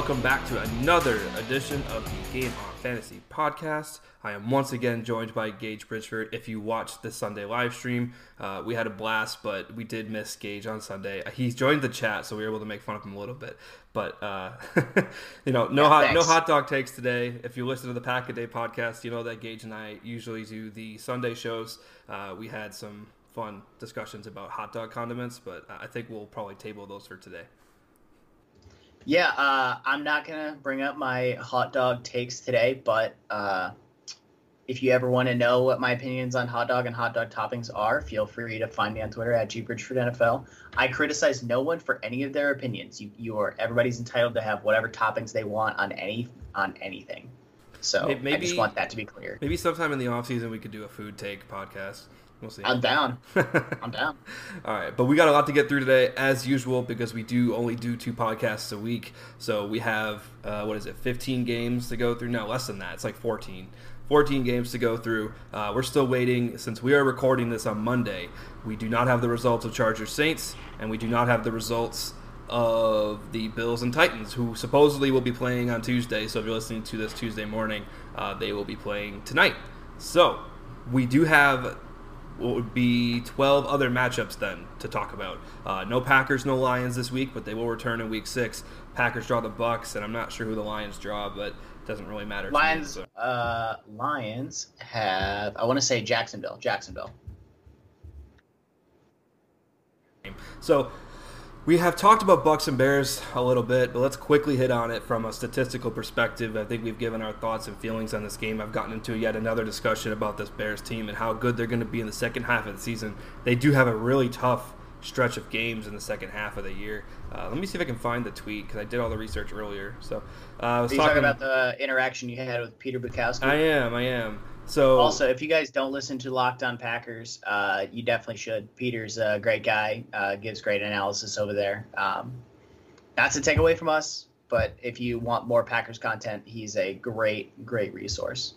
welcome back to another edition of the Game On Fantasy podcast. I am once again joined by Gage Bridgeford. If you watched the Sunday live stream, uh, we had a blast, but we did miss Gage on Sunday. He joined the chat, so we were able to make fun of him a little bit. But uh, you know, no Yeah, hot no hot dog takes today. If you listen to the Pack a Day podcast, you know that Gage and I usually do the Sunday shows. Uh, we had some fun discussions about hot dog condiments, but I think we'll probably table those for today. Yeah, uh, I'm not gonna bring up my hot dog takes today, but uh, if you ever want to know what my opinions on hot dog and hot dog toppings are, feel free to find me on Twitter at gbridgefordnfl. I criticize no one for any of their opinions. You, you are everybody's entitled to have whatever toppings they want on any on anything. So May- I maybe- just want that to be clear. Maybe sometime in the off season we could do a food take podcast. We'll see. I'm down. I'm down. All right, but we got a lot to get through today, as usual, because we do only do two podcasts a week. So we have uh, what is it, 15 games to go through? No, less than that. It's like 14. 14 games to go through. Uh, we're still waiting since we are recording this on Monday. We do not have the results of Chargers Saints, and we do not have the results of the Bills and Titans, who supposedly will be playing on Tuesday. So if you're listening to this Tuesday morning, uh, they will be playing tonight. So we do have what would be 12 other matchups then to talk about. Uh, no Packers, no Lions this week, but they will return in week six. Packers draw the Bucks, and I'm not sure who the Lions draw, but it doesn't really matter. to me, Lions. so. Uh, Lions have. I want to say Jacksonville. Jacksonville. So we have talked about Bucks and Bears a little bit, but let's quickly hit on it from a statistical perspective. I think we've given our thoughts and feelings on this game. I've gotten into yet another discussion about this Bears team and how good they're going to be in the second half of the season. They do have a really tough stretch of games in the second half of the year. Uh, let me see if I can find the tweet because I did all the research earlier. So uh, I was you talking about the interaction you had with Peter Bukowski? I am, I am. So Also, if you guys don't listen to Locked On Packers, uh, you definitely should. Peter's a great guy, uh, gives great analysis over there. Um, not to take away from us, but if you want more Packers content, he's a great, great resource.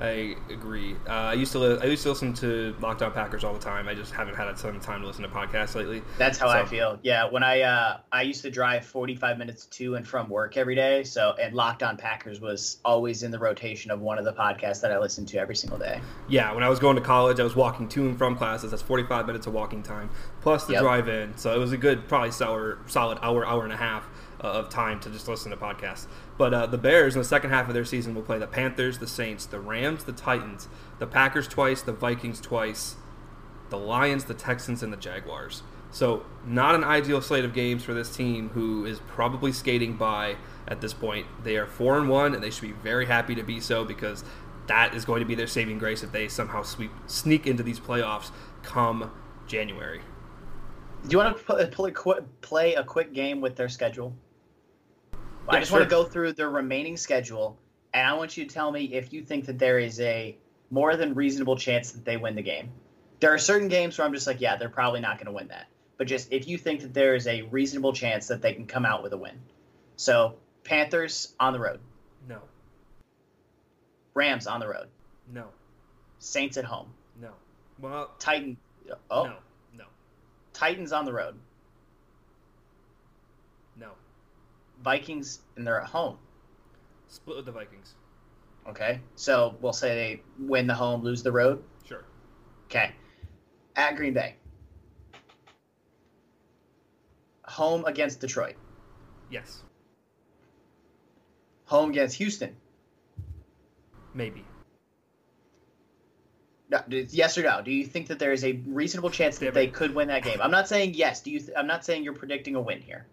I agree. Uh, I used to li- I used to listen to Locked On Packers all the time. I just haven't had a ton of time to listen to podcasts lately. That's how I feel. Yeah, when I uh, I used to drive 45 minutes to and from work every day, so and Locked On Packers was always in the rotation of one of the podcasts that I listened to every single day. Yeah, when I was going to college, I was walking to and from classes. That's 45 minutes of walking time plus the Yep. drive in. So it was a good, probably solid, solid hour, hour and a half uh, of time to just listen to podcasts. But uh, the Bears in the second half of their season will play the Panthers, the Saints, the Rams, the Titans, the Packers twice, the Vikings twice, the Lions, the Texans, and the Jaguars. So not an ideal slate of games for this team, who is probably skating by at this point. They are four and one, and they should be very happy to be so because that is going to be their saving grace if they somehow sweep sneak into these playoffs come January. Do you want to play, a quick game with their schedule? I Yeah, just want to go through their remaining schedule, and I want you to tell me if you think that there is a more than reasonable chance that they win the game. There are certain games where I'm just like, yeah, they're probably not going to win that. But just if you think that there is a reasonable chance that they can come out with a win. So, Panthers on the road, No, Rams on the road, no, Saints at home, no. Well, Titan. Oh, no, no, Titans on the road, no. Vikings, and they're at home. Split with the Vikings. Okay, so we'll say they win the home, lose the road. Sure. Okay, at Green Bay, home against Detroit, Yes. home against Houston. Maybe. No, yes or no? Do you think that there is a reasonable chance that they could win that game? I'm not saying yes. Do you? Th- I'm not saying you're predicting a win here.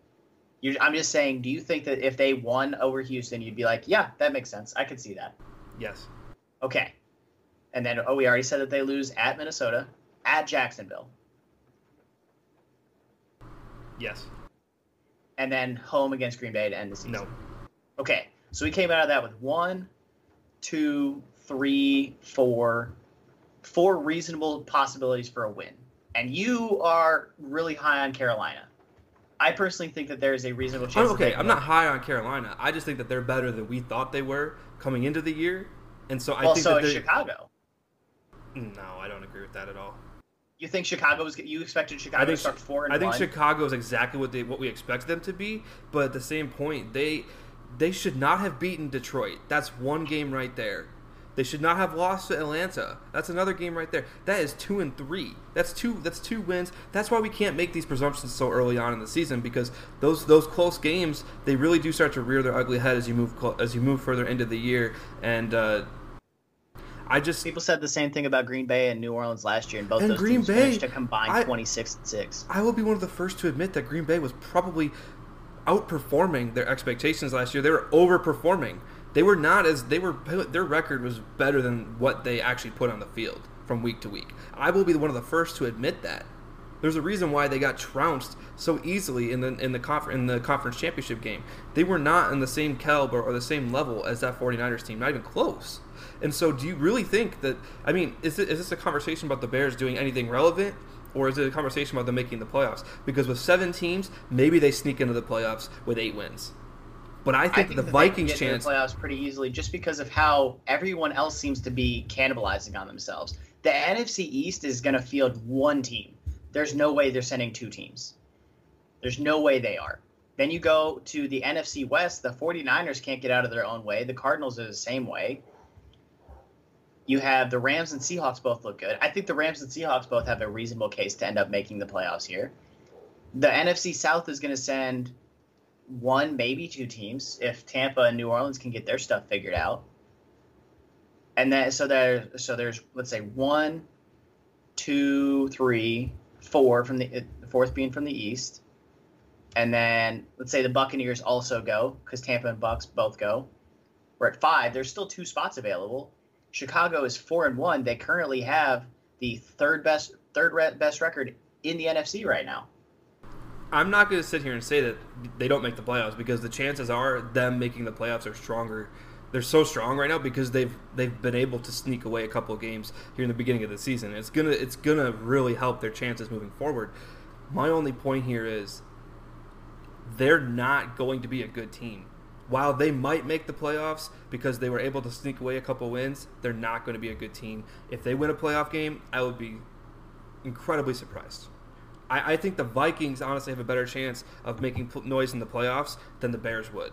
You're, I'm just saying, do you think that if they won over Houston, you'd be like, yeah, that makes sense. I could see that. Yes. Okay. And then, oh, we already said that they lose at Minnesota, at Jacksonville, Yes. and then home against Green Bay to end the season. No. Okay, so we came out of that with one, two, three, four, four reasonable possibilities for a win. And you are really high on Carolina. I personally think that there is a reasonable oh, chance. I'm okay. I'm not high on Carolina. I just think that they're better than we thought they were coming into the year, and so I Well, think so that is Chicago. No, I don't agree with that at all. You think Chicago was? You expected Chicago I think to start four and I think one? Chicago is exactly what they what we expected them to be, but at the same point, they they should not have beaten Detroit. That's one game right there. They should not have lost to Atlanta. That's another game right there. That is two and three. That's two. That's two wins. That's why we can't make these presumptions so early on in the season because those those close games they really do start to rear their ugly head as you move as you move further into the year. And uh, I just people said the same thing about Green Bay and New Orleans last year, and both and those Green teams Bay, finished a combined twenty six and six. I will be one of the first to admit that Green Bay was probably outperforming their expectations last year. They were overperforming. They were not as they were. Their record was better than what they actually put on the field from week to week. I will be one of the first to admit that. There's a reason why they got trounced so easily in the in the confer- in the conference championship game. They were not in the same caliber or the same level as that 49ers team, not even close. And so, do you really think that? I mean, is, it, is this a conversation about the Bears doing anything relevant? or is it a conversation about them making the playoffs? Because with seven teams, maybe they sneak into the playoffs with eight wins. But I think, I think the Vikings get chance the playoffs pretty easily just because of how everyone else seems to be cannibalizing on themselves. The NFC East is going to field one team. There's no way they're sending two teams. There's no way they are. Then you go to the NFC West, the 49ers can't get out of their own way. The Cardinals are the same way. You have the Rams and Seahawks both look good. I think the Rams and Seahawks both have a reasonable case to end up making the playoffs here. The NFC South is going to send one, maybe two teams if Tampa and New Orleans can get their stuff figured out. And then so there so there's let's say one, two, three, four from the, fourth being from the East. And then let's say the Buccaneers also go because Tampa and Bucks both go. We're at five. There's still two spots available. Chicago is four and one. They currently have the third best third best record in the NFC right now. I'm not going to sit here and say that they don't make the playoffs because the chances are them making the playoffs are stronger. They're so strong right now because they've they've been able to sneak away a couple of games here in the beginning of the season. It's gonna it's gonna really help their chances moving forward. My only point here is they're not going to be a good team while they might make the playoffs because they were able to sneak away a couple wins, they're not going to be a good team. If they win a playoff game, I would be incredibly surprised. I, I think the Vikings honestly have a better chance of making noise in the playoffs than the Bears would.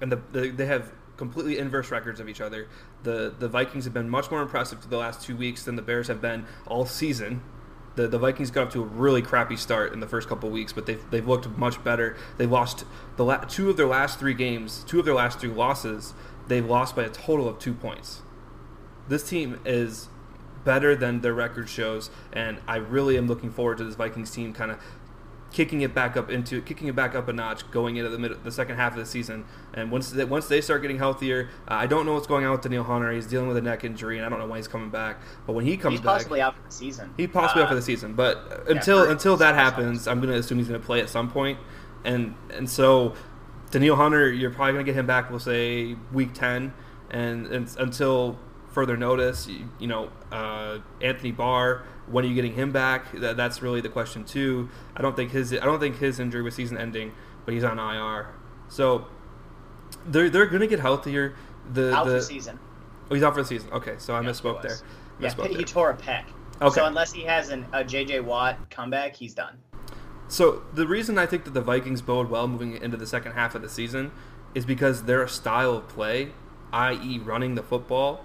And the, the, they have completely inverse records of each other. The the Vikings have been much more impressive for the last two weeks than the Bears have been all season the, the Vikings got up to a really crappy start in the first couple weeks, but they've, they've looked much better. They lost the la- two of their last three games, two of their last three losses, they've lost by a total of two points. This team is better than their record shows, and I really am looking forward to this Vikings team kind of kicking it back up into kicking it back up a notch going into the mid, the second half of the season. And once they, once they start getting healthier, uh, I don't know what's going on with Danielle Hunter. He's dealing with a neck injury, and I don't know why he's coming back. But when he comes he's back, possibly out for the season. He's possibly uh, out for the uh, season. But until yeah, until that happens, I'm going to assume he's going to play at some point. And and so Danielle Hunter, you're probably going to get him back. We'll say week ten, and, and until further notice, you, you know, uh, Anthony Barr when are you getting him back? That, that's really the question too. I don't think his I don't think his injury was season ending, but he's on IR. So they're they're gonna get healthier. The out the, for season. Oh, he's out for the season. Okay, so I yeah, misspoke there. Misspoke yeah, he tore a pec. Okay. So unless he has an, a JJ Watt comeback, he's done. So the reason I think that the Vikings bode well moving into the second half of the season is because their style of play, i.e., running the football,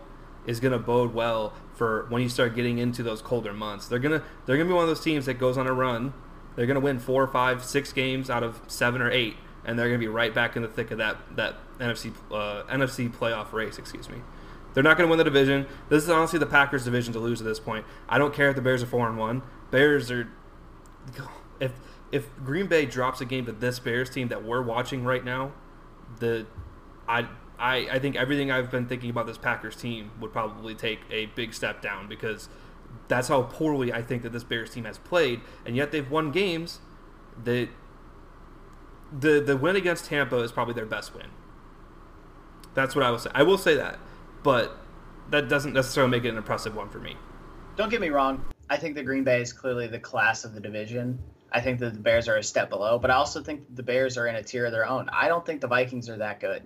is going to bode well for when you start getting into those colder months. They're gonna they're gonna be one of those teams that goes on a run. They're gonna win four or five, six games out of seven or eight, and they're gonna be right back in the thick of that that NFC uh, NFC playoff race. Excuse me. They're not to win the division. This is honestly the Packers' division to lose at this point. I don't care if the Bears are four and one. Bears are if if Green Bay drops a game to this Bears team that we're watching right now, the I I, I think everything I've been thinking about this Packers team would probably take a big step down because that's how poorly I think that this Bears team has played, and yet they've won games. The the win against Tampa is probably their best win. That's what I will say. I will say that, but that doesn't necessarily make it an impressive one for me. Don't get me wrong. I think the Green Bay is clearly the class of the division. I think that the Bears are a step below, but I also think the Bears are in a tier of their own. I don't think the Vikings are that good.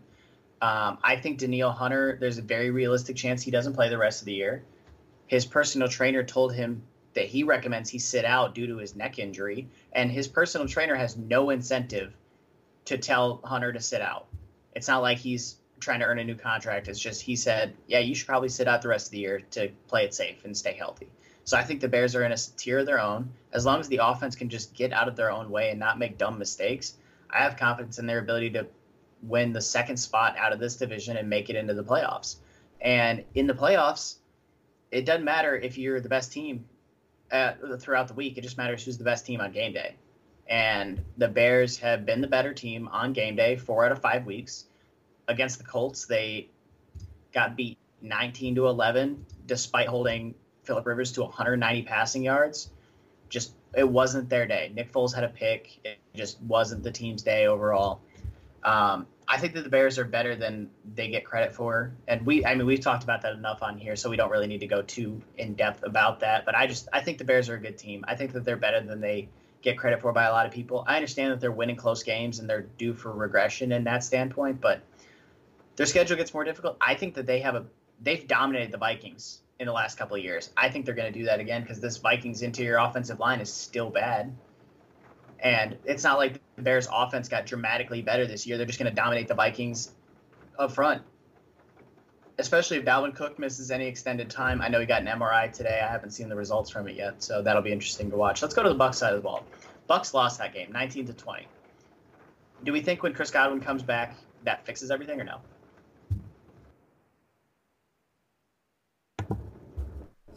Um, I think Danielle Hunter, there's a very realistic chance he doesn't play the rest of the year. His personal trainer told him that he recommends he sit out due to his neck injury, and his personal trainer has no incentive to tell Hunter to sit out. It's not like he's trying to earn a new contract. It's just he said, yeah, you should probably sit out the rest of the year to play it safe and stay healthy. So I think the Bears are in a tier of their own. As long as the offense can just get out of their own way and not make dumb mistakes, I have confidence in their ability to win the second spot out of this division and make it into the playoffs. And in the playoffs, it doesn't matter if you're the best team at, throughout the week. It just matters who's the best team on game day. And the Bears have been the better team on game day four out of five weeks. Against the Colts, they got beat 19 to 11, despite holding Philip Rivers to 190 passing yards. Just it wasn't their day. Nick Foles had a pick. It just wasn't the team's day overall. Um, I think that the Bears are better than they get credit for, and we I mean we've talked about that enough on here, so we don't really need to go too in depth about that. But I just I think the Bears are a good team. I think that they're better than they get credit for by a lot of people. I understand that they're winning close games and they're due for regression in that standpoint, but their schedule gets more difficult. I think that they have a they've dominated the Vikings in the last couple of years. I think they're going to do that again because this Vikings interior offensive line is still bad. And it's not like the Bears offense got dramatically better this year. They're just going to dominate the Vikings up front. Especially if Dalvin Cook misses any extended time. I know he got an MRI today. I haven't seen the results from it yet, so that'll be interesting to watch. Let's go to the Bucks side of the ball. Bucks lost that game, 19 to 20. Do we think when Chris Godwin comes back, that fixes everything or no?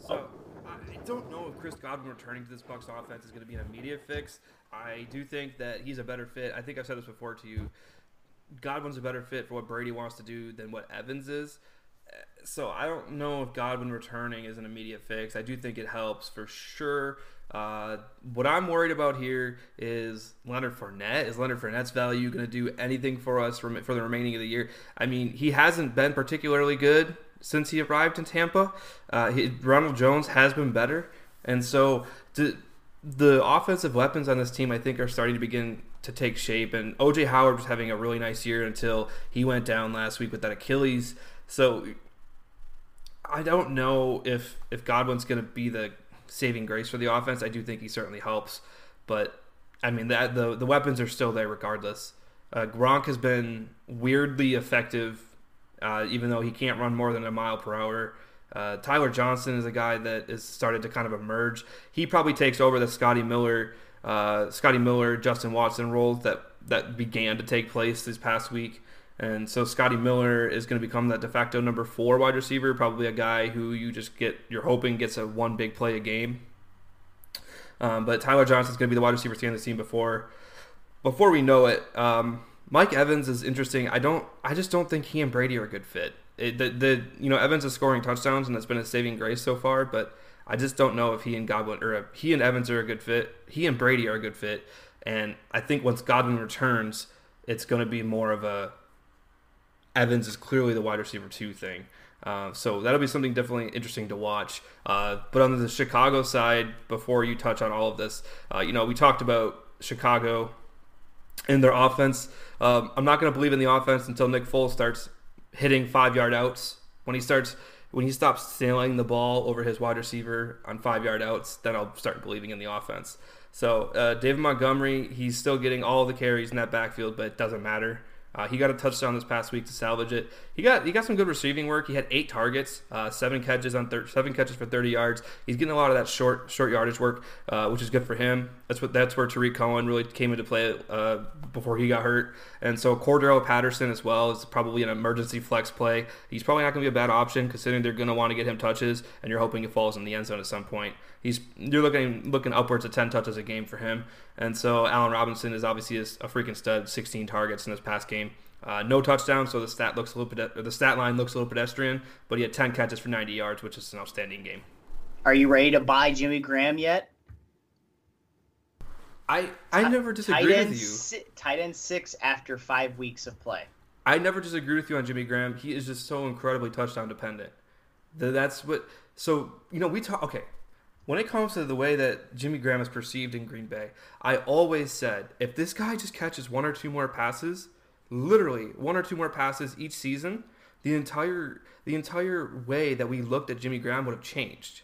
So I don't know if Chris Godwin returning to this Bucks offense is going to be an immediate fix. I do think that he's a better fit. I think I've said this before to you. Godwin's a better fit for what Brady wants to do than what Evans is. So I don't know if Godwin returning is an immediate fix. I do think it helps for sure. Uh, what I'm worried about here is Leonard Fournette. Is Leonard Fournette's value going to do anything for us for, for the remaining of the year? I mean, he hasn't been particularly good since he arrived in Tampa. Uh, he, Ronald Jones has been better, and so to, the offensive weapons on this team, I think, are starting to begin to take shape. And OJ Howard was having a really nice year until he went down last week with that Achilles. So I don't know if if Godwin's going to be the saving grace for the offense. I do think he certainly helps, but I mean that the the weapons are still there regardless. Uh, Gronk has been weirdly effective, uh, even though he can't run more than a mile per hour. Uh, Tyler Johnson is a guy that has started to kind of emerge. He probably takes over the Scotty Miller, uh, Scotty Miller, Justin Watson roles that that began to take place this past week. And so Scotty Miller is going to become that de facto number four wide receiver, probably a guy who you just get, you're hoping gets a one big play a game. Um, but Tyler Johnson is going to be the wide receiver standing the team before, before we know it. Um, Mike Evans is interesting. I don't, I just don't think he and Brady are a good fit. It, the, the, you know, Evans is scoring touchdowns and that's been a saving grace so far, but I just don't know if he and Godwin or uh, he and Evans are a good fit. He and Brady are a good fit, and I think once Godwin returns, it's going to be more of a Evans is clearly the wide receiver two thing. Uh, so that'll be something definitely interesting to watch. Uh, but on the Chicago side, before you touch on all of this, uh, you know, we talked about Chicago and their offense. Um, I'm not going to believe in the offense until Nick Foles starts hitting five yard outs. When he starts, when he stops sailing the ball over his wide receiver on five yard outs, then I'll start believing in the offense. So uh, David Montgomery, he's still getting all the carries in that backfield, but it doesn't matter. Uh, he got a touchdown this past week to salvage it. He got he got some good receiving work. He had eight targets, uh, seven catches on thir- seven catches for 30 yards. He's getting a lot of that short short yardage work, uh, which is good for him. That's what that's where Tarik Cohen really came into play uh, before he got hurt. And so Cordarrelle Patterson as well is probably an emergency flex play. He's probably not going to be a bad option considering they're going to want to get him touches, and you're hoping he falls in the end zone at some point. He's you're looking looking upwards of 10 touches a game for him. And so Allen Robinson is obviously a freaking stud, 16 targets in this past game. Uh, no touchdown, so the stat looks a little the stat line looks a little pedestrian, but he had 10 catches for 90 yards, which is an outstanding game. Are you ready to buy Jimmy Graham yet? I I never disagree with you. Si- tight end six after five weeks of play. I never disagree with you on Jimmy Graham. He is just so incredibly touchdown dependent. That's what. So you know we talk. Okay, when it comes to the way that Jimmy Graham is perceived in Green Bay, I always said if this guy just catches one or two more passes, literally one or two more passes each season, the entire the entire way that we looked at Jimmy Graham would have changed.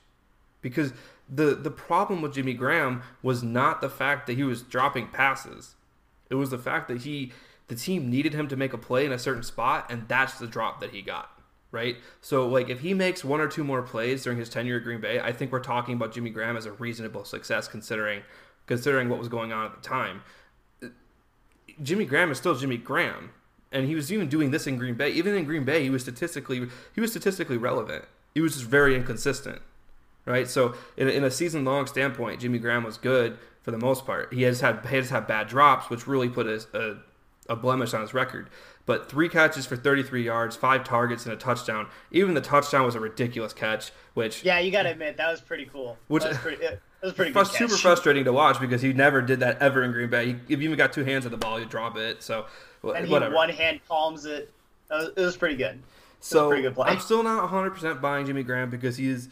Because the the problem with Jimmy Graham was not the fact that he was dropping passes. It was the fact that he the team needed him to make a play in a certain spot, and that's the drop that he got. Right, so like if he makes one or two more plays during his tenure at Green Bay, I think we're talking about Jimmy Graham as a reasonable success considering considering what was going on at the time. Jimmy Graham is still Jimmy Graham, and he was even doing this in Green Bay. Even in Green Bay, he was statistically he was statistically relevant. He was just very inconsistent, right? So in, in a season long standpoint, Jimmy Graham was good for the most part. He has had he has had bad drops, which really put a, a, a blemish on his record. But three catches for 33 yards, five targets, and a touchdown. Even the touchdown was a ridiculous catch. Which yeah, you got to admit that was pretty cool. Which that was pretty, it was pretty good super frustrating to watch because he never did that ever in Green Bay. He, if you even got two hands at the ball, you drop it. So and whatever. he one hand palms it. It was, it was pretty good. So pretty good I'm still not 100 percent buying Jimmy Graham because he's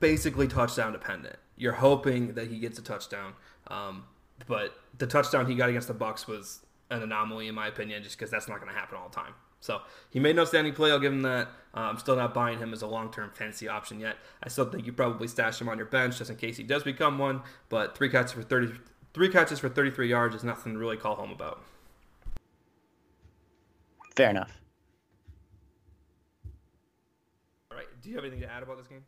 basically touchdown dependent. You're hoping that he gets a touchdown, um, but the touchdown he got against the Bucks was an anomaly in my opinion, just because that's not going to happen all the time. So he made no standing play. I'll give him that. Uh, I'm still not buying him as a long-term fantasy option yet. I still think you probably stash him on your bench just in case he does become one. But three catches for 30, three catches for 33 yards is nothing to really call home about. Fair enough. All right. Do you have anything to add about this game?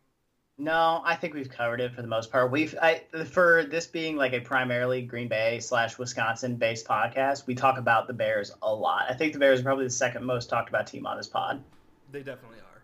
No, I think we've covered it for the most part. We've I, for this being like a primarily Green Bay slash Wisconsin based podcast, we talk about the Bears a lot. I think the Bears are probably the second most talked about team on this pod. They definitely are.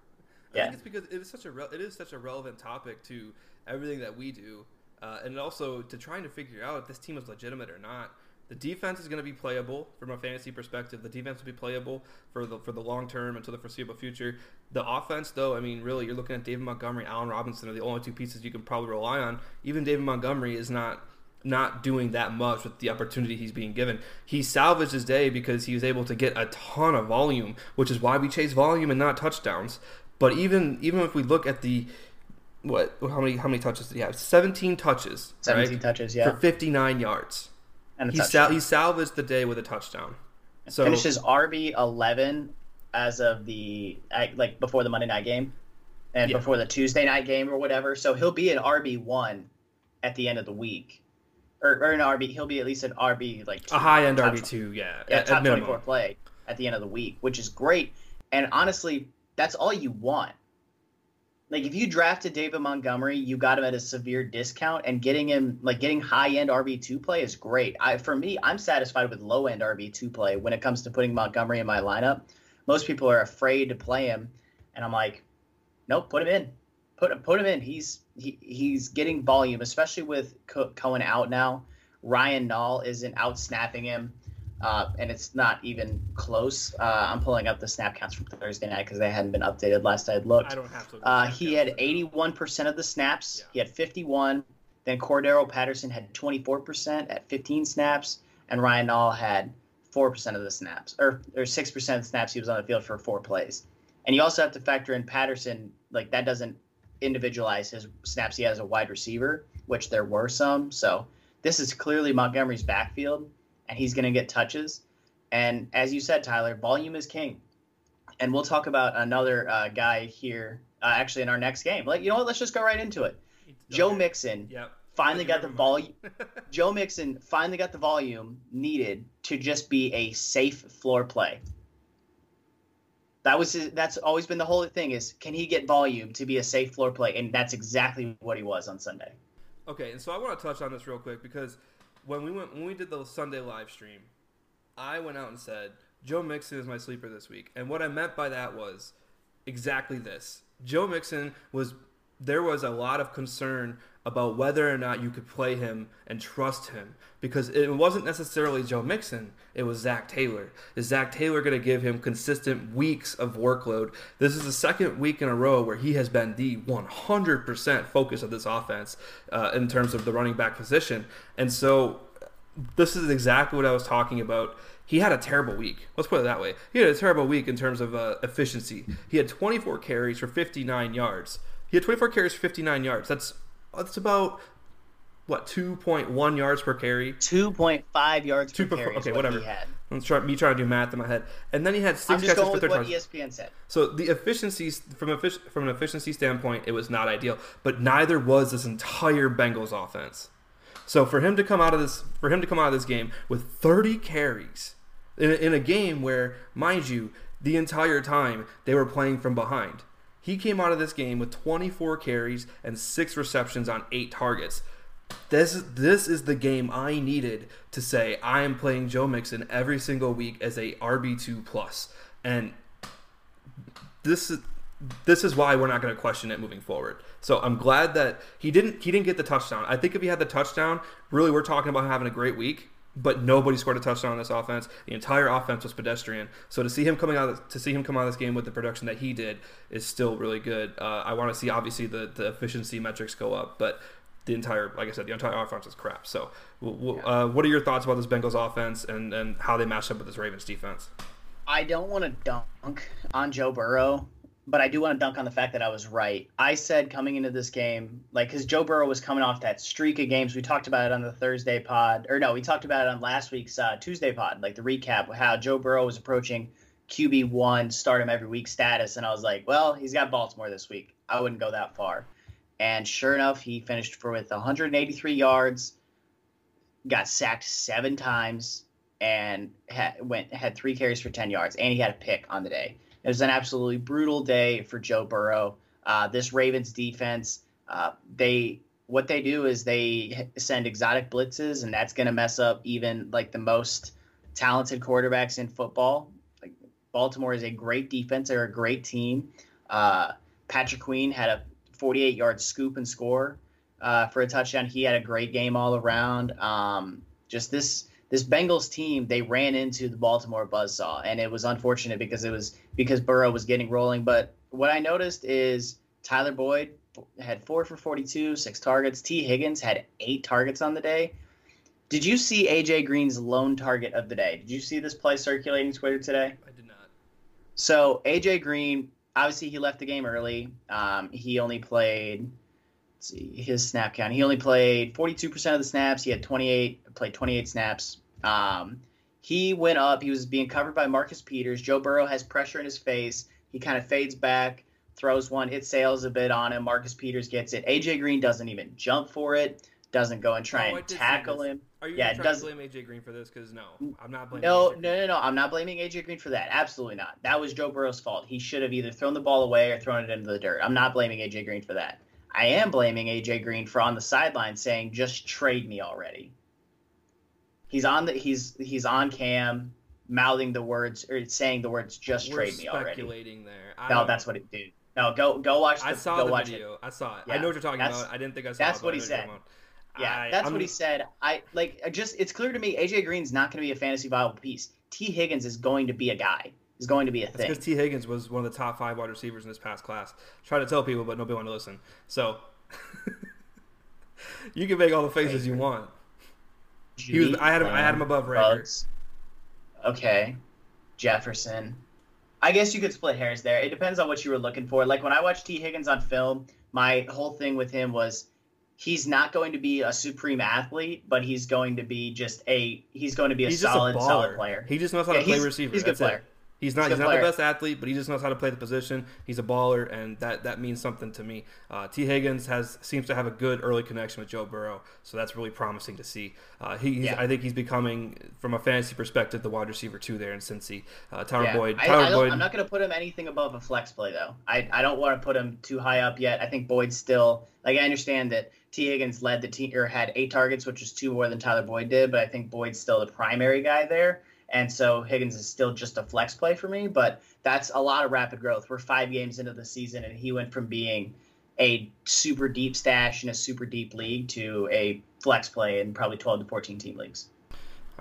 I yeah. think it's because it is such a re- it is such a relevant topic to everything that we do, uh, and also to trying to figure out if this team is legitimate or not. The defense is going to be playable from a fantasy perspective. The defense will be playable for the for the long term until the foreseeable future. The offense, though, I mean, really, you're looking at David Montgomery, Allen Robinson are the only two pieces you can probably rely on. Even David Montgomery is not not doing that much with the opportunity he's being given. He salvaged his day because he was able to get a ton of volume, which is why we chase volume and not touchdowns. But even even if we look at the what how many how many touches did he have? Seventeen touches. Seventeen right? touches, yeah. For fifty nine yards and he, sal- he salvaged the day with a touchdown. So finishes RB eleven as of the like before the Monday night game, and yeah. before the Tuesday night game or whatever. So he'll be an RB one at the end of the week, or, or an RB. He'll be at least an RB like two, a high end RB two, yeah, yeah, at, top twenty four play at the end of the week, which is great. And honestly, that's all you want like if you drafted David Montgomery, you got him at a severe discount, and getting him like getting high end RB two play is great. I for me, I'm satisfied with low end RB two play when it comes to putting Montgomery in my lineup. Most people are afraid to play him, and I'm like, nope, put him in, put put him in. He's he, he's getting volume, especially with Cohen out now. Ryan Nall isn't out snapping him uh, and it's not even close. Uh, I'm pulling up the snap counts from Thursday night because they hadn't been updated last I looked. I don't have to. Uh, he had 81% of the snaps. Yeah. He had 51. Then Cordarrelle Patterson had 24% at 15 snaps, and Ryan Nall had 4% of the snaps, or or 6% of the snaps he was on the field for four plays. And you also have to factor in Patterson, like that doesn't individualize his snaps he has a wide receiver, which there were some. So this is clearly Montgomery's backfield and he's going to get touches. And as you said, Tyler, volume is king. And we'll talk about another uh, guy here, uh, actually, in our next game. Like, you know what? Let's just go right into it. Joe Mixon yep. finally got the volume. Joe Mixon finally got the volume needed to just be a safe floor play. That was his, that's always been the whole thing is can he get volume to be a safe floor play, and that's exactly what he was on Sunday. Okay, and so I want to touch on this real quick because when we went when we did the Sunday live stream, I went out and said Joe Mixon is my sleeper this week, and what I meant by that was exactly this. Joe Mixon was there was a lot of concern about whether or not you could play him and trust him because it wasn't necessarily Joe Mixon, it was Zac Taylor. Is Zac Taylor going to give him consistent weeks of workload? This is the second week in a row where he has been the 100% focus of this offense uh, in terms of the running back position. And so this is exactly what I was talking about. He had a terrible week. Let's put it that way. He had a terrible week in terms of uh, efficiency. He had 24 carries for 59 yards. He had 24 carries for 59 yards. That's that's about what 2.1 yards per carry. 2.5 yards Two per, carry. Okay, what whatever. Let's try me trying to do math in my head. And then he had 6 catches for 30 yards. ESPN said. So the efficiencies from a from an efficiency standpoint, it was not ideal, but neither was this entire Bengals offense. So for him to come out of this for him to come out of this game with 30 carries in a, in a game where, mind you, the entire time they were playing from behind. He came out of this game with 24 carries and six receptions on eight targets. This this is the game I needed to say I am playing Joe Mixon every single week as a RB two plus, and this is this is why we're not going to question it moving forward. So I'm glad that he didn't he didn't get the touchdown. I think if he had the touchdown, really we're talking about having a great week. But nobody scored a touchdown on this offense. The entire offense was pedestrian. So to see him coming out to see him come out of this game with the production that he did is still really good. Uh, I want to see obviously the the efficiency metrics go up, but the entire, like I said, the entire offense is crap. So, uh, what are your thoughts about this Bengals offense and, and how they match up with this Ravens defense? I don't want to dunk on Joe Burrow, but I do want to dunk on the fact that I was right. I said coming into this game, like, because Joe Burrow was coming off that streak of games. We talked about it on the Thursday pod, or no, we talked about it on last week's uh, Tuesday pod, like the recap, how Joe Burrow was approaching QB one, start him every week status. And I was like, well, he's got Baltimore this week. I wouldn't go that far. And sure enough, he finished for with 183 yards, got sacked seven times, and had, went had three carries for 10 yards, and he had a pick on the day. It was an absolutely brutal day for Joe Burrow. Uh, this Ravens defense, uh, they what they do is they send exotic blitzes, and that's going to mess up even like the most talented quarterbacks in football. Like Baltimore is a great defense; they're a great team. Uh, Patrick Queen had a 48 yard scoop and score uh, for a touchdown. He had a great game all around. Um, just this this Bengals team, they ran into the Baltimore buzzsaw, and it was unfortunate because it was because Burrow was getting rolling. But what I noticed is Tyler Boyd had four for 42, six targets. Tee Higgins had eight targets on the day. Did you see AJ Green's lone target of the day? Did you see this play circulating Twitter today? I did not. So AJ Green obviously he left the game early. Um, he only played see his snap count. He only played 42% of the snaps. He had 28 played 28 snaps. Um, he went up. He was being covered by Marcus Peters. Joe Burrow has pressure in his face. He kind of fades back, throws one, it sails a bit on him. Marcus Peters gets it. AJ Green doesn't even jump for it. Doesn't go and try oh, and tackle him. Are you yeah, trying to blame AJ Green for this? Because no, I'm not blaming. No, no, no, no. I'm not blaming AJ Green for that. Absolutely not. That was Joe Burrow's fault. He should have either thrown the ball away or thrown it into the dirt. I'm not blaming AJ Green for that. I am blaming AJ Green for on the sideline saying, "Just trade me already." He's on the he's he's on cam mouthing the words or saying the words "Just We're trade me already." Speculating there. I no, that's what it did. No, go go watch. The, I saw go the watch video. It. I saw it. Yeah, I know what you're talking about. I didn't think I saw. That's it, what he said. Yeah, I, that's I'm, what he said. I like just it's clear to me AJ Green's not going to be a fantasy viable piece. Tee Higgins is going to be a guy. Is going to be a thing. Because Tee Higgins was one of the top five wide receivers in this past class. Try to tell people, but nobody want to listen. So you can make all the faces you want. He was, I had him. I had him above Reagor. Okay, Jefferson. I guess you could split hairs there. It depends on what you were looking for. Like when I watched Tee Higgins on film, my whole thing with him was he's not going to be a supreme athlete, but he's going to be just a he's going to be a he's solid a solid player. He just knows how yeah, to play receiver. He's a good That's player. It. He's not. He's, he's not the best athlete, but he just knows how to play the position. He's a baller, and that that means something to me. Uh, Tee Higgins has seems to have a good early connection with Joe Burrow, so that's really promising to see. Uh, he, yeah. I think he's becoming, from a fantasy perspective, the wide receiver two there in Cincy. Uh, Tyler yeah. Boyd. Tyler I, I Boyd. I'm not going to put him anything above a flex play though. I I don't want to put him too high up yet. I think Boyd's still like I understand that Tee Higgins led the team or had eight targets, which is two more than Tyler Boyd did, but I think Boyd's still the primary guy there. And so Higgins is still just a flex play for me, but that's a lot of rapid growth. We're five games into the season, and he went from being a super deep stash in a super deep league to a flex play in probably 12 to 14 team leagues.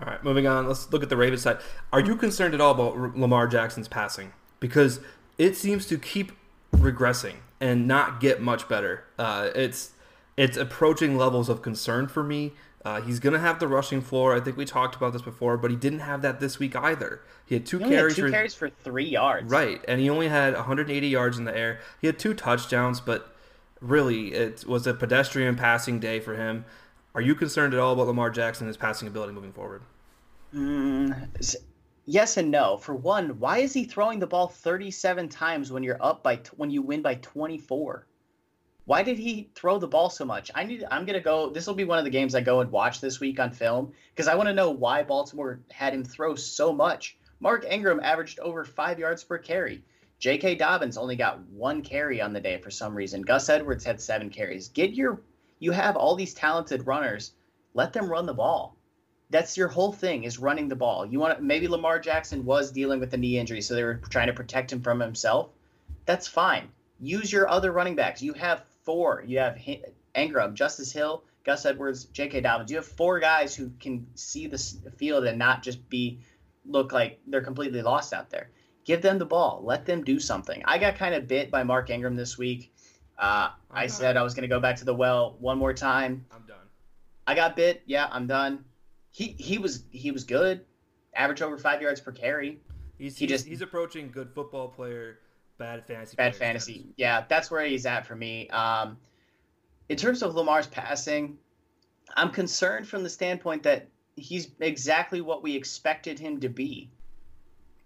All right, moving on. Let's look at the Ravens side. Are you concerned at all about Lamar Jackson's passing? Because it seems to keep regressing and not get much better. Uh, it's it's approaching levels of concern for me. Uh, he's going to have the rushing floor. I think we talked about this before, but he didn't have that this week either. He had two he carries. Had two for, carries for three yards. Right, and he only had 180 yards in the air. He had two touchdowns, but really, it was a pedestrian passing day for him. Are you concerned at all about Lamar Jackson and his passing ability moving forward? Mm, yes and no. For one, why is he throwing the ball 37 times when you're up by when you win by 24? Why did he throw the ball so much? I need. I'm gonna go. This will be one of the games I go and watch this week on film because I want to know why Baltimore had him throw so much. Mark Ingram averaged over five yards per carry. J.K. Dobbins only got one carry on the day for some reason. Gus Edwards had seven carries. Get your. You have all these talented runners. Let them run the ball. That's your whole thing is running the ball. You want maybe Lamar Jackson was dealing with a knee injury, so they were trying to protect him from himself. That's fine. Use your other running backs. You have four. You have Ingram, Justice Hill, Gus Edwards, J.K. Dobbins. You have four guys who can see the field and not just be look like they're completely lost out there. Give them the ball. Let them do something. I got kind of bit by Mark Ingram this week. Uh, I done. said I was going to go back to the well one more time. I'm done. I got bit. Yeah, I'm done. He he was he was good. Average over five yards per carry. He's, he just he's approaching good football player bad fantasy. Bad fantasy. Yeah, that's where he's at for me. Um, in terms of Lamar's passing, I'm concerned from the standpoint that he's exactly what we expected him to be.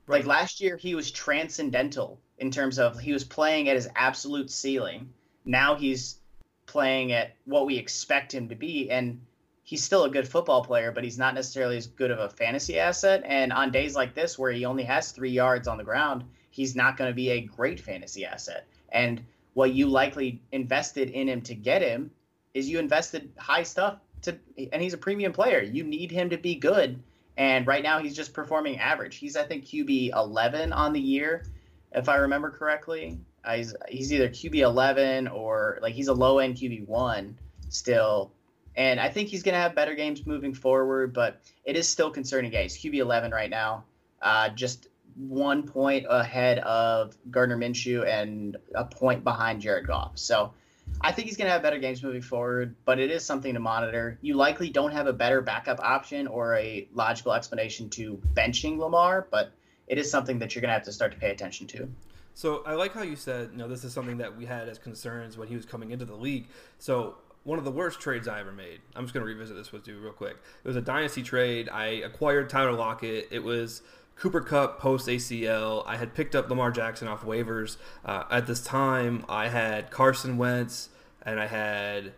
Right. Like last year, he was transcendental in terms of he was playing at his absolute ceiling. Now he's playing at what we expect him to be, and he's still a good football player, but he's not necessarily as good of a fantasy asset. And on days like this, where he only has three yards on the ground, he's not going to be a great fantasy asset. And what you likely invested in him to get him is you invested high stuff to, and he's a premium player. You need him to be good. And right now he's just performing average. He's I think QB 11 on the year, if I remember correctly. Uh, he's he's either QB 11 or like he's a low end QB one still. And I think he's going to have better games moving forward, but it is still concerning. Guys, QB 11 right now. Uh, just one point ahead of Gardner Minshew and a point behind Jared Goff. So I think he's going to have better games moving forward, but it is something to monitor. You likely don't have a better backup option or a logical explanation to benching Lamar, but it is something that you're going to have to start to pay attention to. So I like how you said, you know, this is something that we had as concerns when he was coming into the league. So one of the worst trades I ever made. I'm just going to revisit this with you real quick. It was a dynasty trade. I acquired Tyler Lockett. It was Cooper Kupp post ACL. I had picked up Lamar Jackson off waivers. Uh, at this time, I had Carson Wentz and I had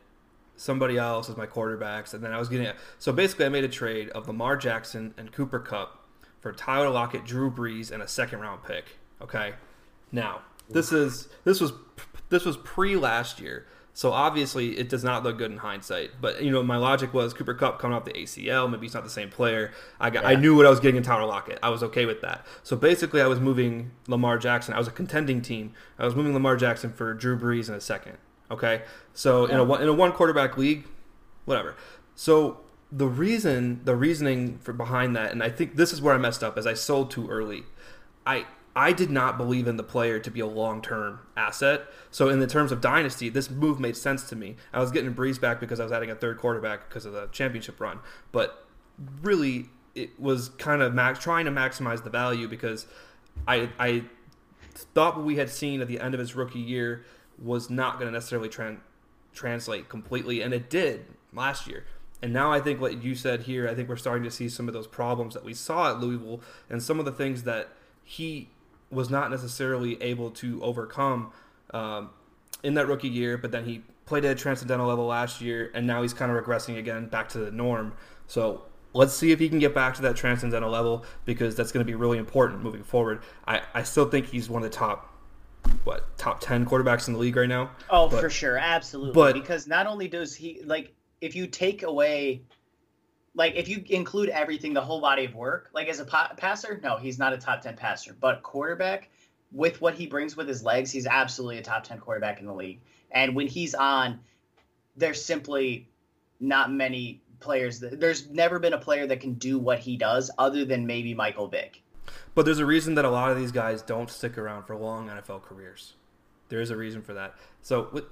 somebody else as my quarterbacks, and then I was getting so basically I made a trade of Lamar Jackson and Cooper Kupp for Tyler Lockett, Drew Brees, and a second round pick. Okay, now this is this was this was pre last year. So obviously, it does not look good in hindsight. But you know, my logic was Cooper Kupp coming off the ACL. Maybe he's not the same player. I got, yeah. I knew what I was getting in Tyler Lockett. I was okay with that. So basically, I was moving Lamar Jackson. I was a contending team. I was moving Lamar Jackson for Drew Brees in a second. Okay, so yeah. in a in a one quarterback league, whatever. So the reason, the reasoning for behind that, and I think this is where I messed up, is I sold too early. I I did not believe in the player to be a long term asset. So in the terms of dynasty, this move made sense to me. I was getting Brees back because I was adding a third quarterback because of the championship run, but really it was kind of max, trying to maximize the value because I I thought what we had seen at the end of his rookie year was not going to necessarily tran- translate completely, and it did last year. And now I think what you said here, I think we're starting to see some of those problems that we saw at Louisville and some of the things that he was not necessarily able to overcome um, in that rookie year, but then he played at a transcendental level last year, and now he's kind of regressing again back to the norm. So let's see if he can get back to that transcendental level because that's going to be really important moving forward. I, I still think he's one of the top what top 10 quarterbacks in the league right now oh but, for sure absolutely but because not only does he like if you take away like if you include everything, the whole body of work, like as a pa- passer, no, he's not a top 10 passer, but quarterback with what he brings with his legs, he's absolutely a top 10 quarterback in the league. And when he's on, there's simply not many players. That, there's never been a player that can do what he does other than maybe Michael Vick. But there's a reason that a lot of these guys don't stick around for long NFL careers. There is a reason for that. So with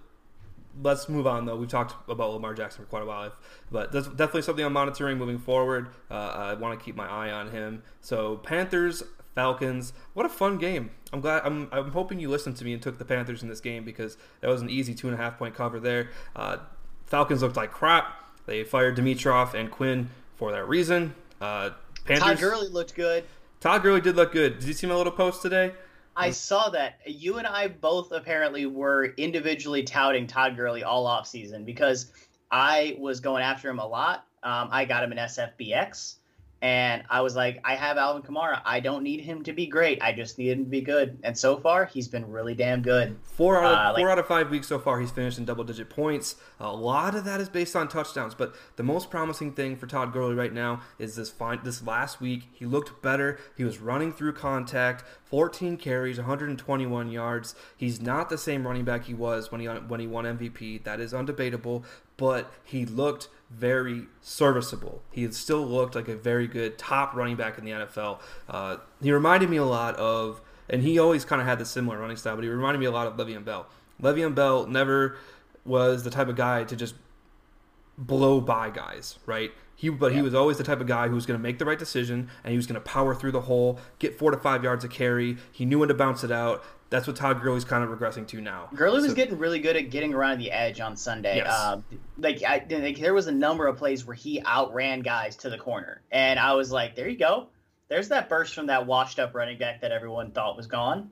let's move on though. We've talked about Lamar Jackson for quite a while, but that's definitely something I'm monitoring moving forward. Uh, I want to keep my eye on him. So Panthers, Falcons, what a fun game! I'm glad. I'm, I'm hoping you listened to me and took the Panthers in this game because that was an easy two and a half point cover there. Uh, Falcons looked like crap. They fired Dimitroff and Quinn for that reason. Uh, Panthers, Todd Gurley looked good. Todd Gurley did look good. Did you see my little post today? I saw that. You and I both apparently were individually touting Todd Gurley all off season because I was going after him a lot. Um, I got him in SFBX. And I was like, I have Alvin Kamara. I don't need him to be great. I just need him to be good. And so far, he's been really damn good. Four out of, uh, like, four out of five weeks so far, he's finished in double digit points. A lot of that is based on touchdowns. But the most promising thing for Todd Gurley right now is this fine, this last week. He looked better. He was running through contact. 14 carries, 121 yards. He's not the same running back he was when he when he won MVP. That is undebatable. But he looked very serviceable. He had still looked like a very good top running back in the NFL. Uh, he reminded me a lot of, and he always kind of had the similar running style, but he reminded me a lot of Le'Veon Bell. Le'Veon Bell never was the type of guy to just blow by guys, right? He, but yeah. he was always the type of guy who was going to make the right decision and he was going to power through the hole, get four to five yards of carry. He knew when to bounce it out. That's what Todd Gurley's kind of regressing to now. Gurley was getting really good at getting around the edge on Sunday. Yes. Uh, like, I, like there was a number of plays where he outran guys to the corner, and I was like, "There you go. There's that burst from that washed-up running back that everyone thought was gone."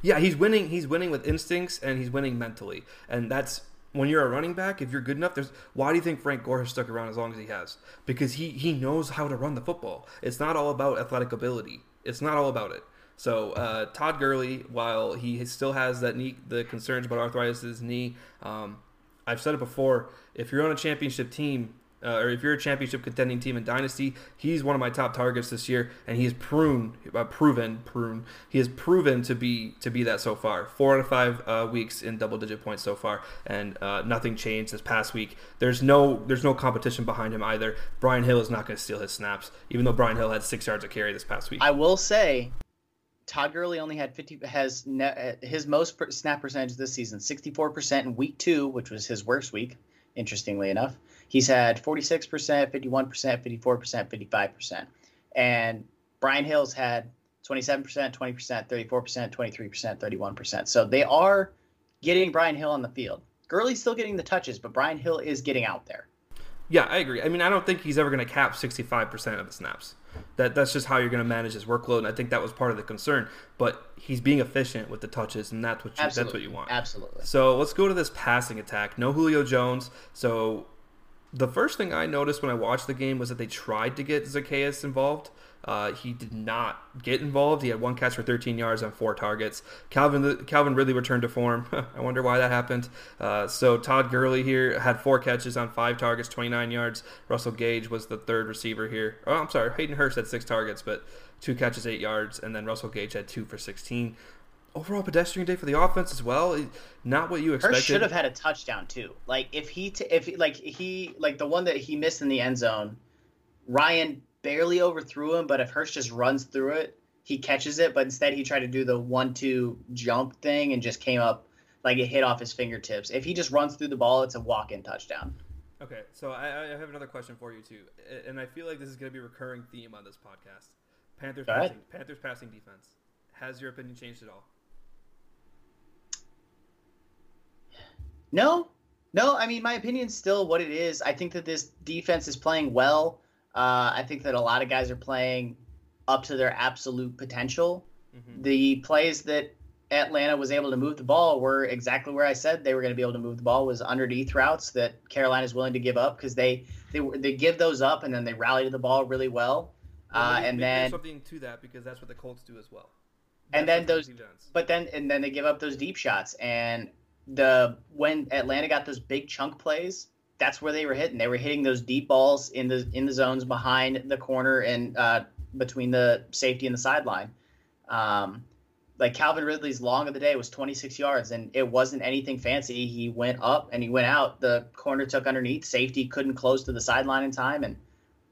Yeah, he's winning. He's winning with instincts, and he's winning mentally, and that's when you're a running back, if you're good enough, there's why do you think Frank Gore has stuck around as long as he has? Because he he knows how to run the football. It's not all about athletic ability. It's not all about it. So uh, Todd Gurley, while he still has that knee, the concerns about arthritis in his knee, um, I've said it before. If you're on a championship team, uh, or if you're a championship contending team in Dynasty, he's one of my top targets this year, and he has proven, uh, proven, prune, he has proven to be to be that so far. Four out of five uh, weeks in double digit points so far, and uh, nothing changed this past week. There's no there's no competition behind him either. Brian Hill is not going to steal his snaps, even though Brian Hill had six yards of carry this past week. I will say Todd Gurley only had 50 has ne- uh, his most per- snap percentage this season, 64% in week 2, which was his worst week, interestingly enough. He's had 46%, 51%, 54%, 55%. And Brian Hill's had 27%, 20%, 34%, 23%, 31%. So they are getting Brian Hill on the field. Gurley's still getting the touches, but Brian Hill is getting out there. Yeah, I agree. I mean, I don't think he's ever going to cap 65% of the snaps. That that's just how you're going to manage his workload, and I think that was part of the concern. But he's being efficient with the touches, and that's what you, that's what you want. Absolutely. So let's go to this passing attack. No Julio Jones. So the first thing I noticed when I watched the game was that they tried to get Zaccheaus involved. Uh, he did not get involved. He had one catch for 13 yards on four targets. Calvin Calvin Ridley returned to form. I wonder why that happened. Uh, so Todd Gurley here had four catches on five targets, 29 yards. Russell Gage was the third receiver here. Oh, I'm sorry. Hayden Hurst had six targets, but two catches, eight yards, and then Russell Gage had two for 16 overall pedestrian day for the offense as well. Not what you expected. Hurst should have had a touchdown too. Like if he t- if like he like the one that he missed in the end zone, Ryan barely overthrew him, but if Hurst just runs through it, he catches it. But instead, he tried to do the one-two jump thing and just came up like it hit off his fingertips. If he just runs through the ball, it's a walk-in touchdown. Okay, so I, I have another question for you too, and I feel like this is going to be a recurring theme on this podcast. Panthers passing, Panthers passing defense. Has your opinion changed at all? No, no. I mean, my opinion's still what it is. I think that this defense is playing well. Uh, I think that a lot of guys are playing up to their absolute potential. Mm-hmm. The plays that Atlanta was able to move the ball were exactly where I said they were going to be able to move the ball was underneath routes that Carolina is willing to give up because they they they give those up and then they rally to the ball really well. well uh, and then something to that because that's what the Colts do as well. That's and then those, but then and then they give up those deep shots and the when Atlanta got those big chunk plays, that's where they were hitting. They were hitting those deep balls in the in the zones behind the corner and uh, between the safety and the sideline. Um, like Calvin Ridley's long of the day was 26 yards, and it wasn't anything fancy. He went up and he went out. The corner took underneath. Safety couldn't close to the sideline in time, and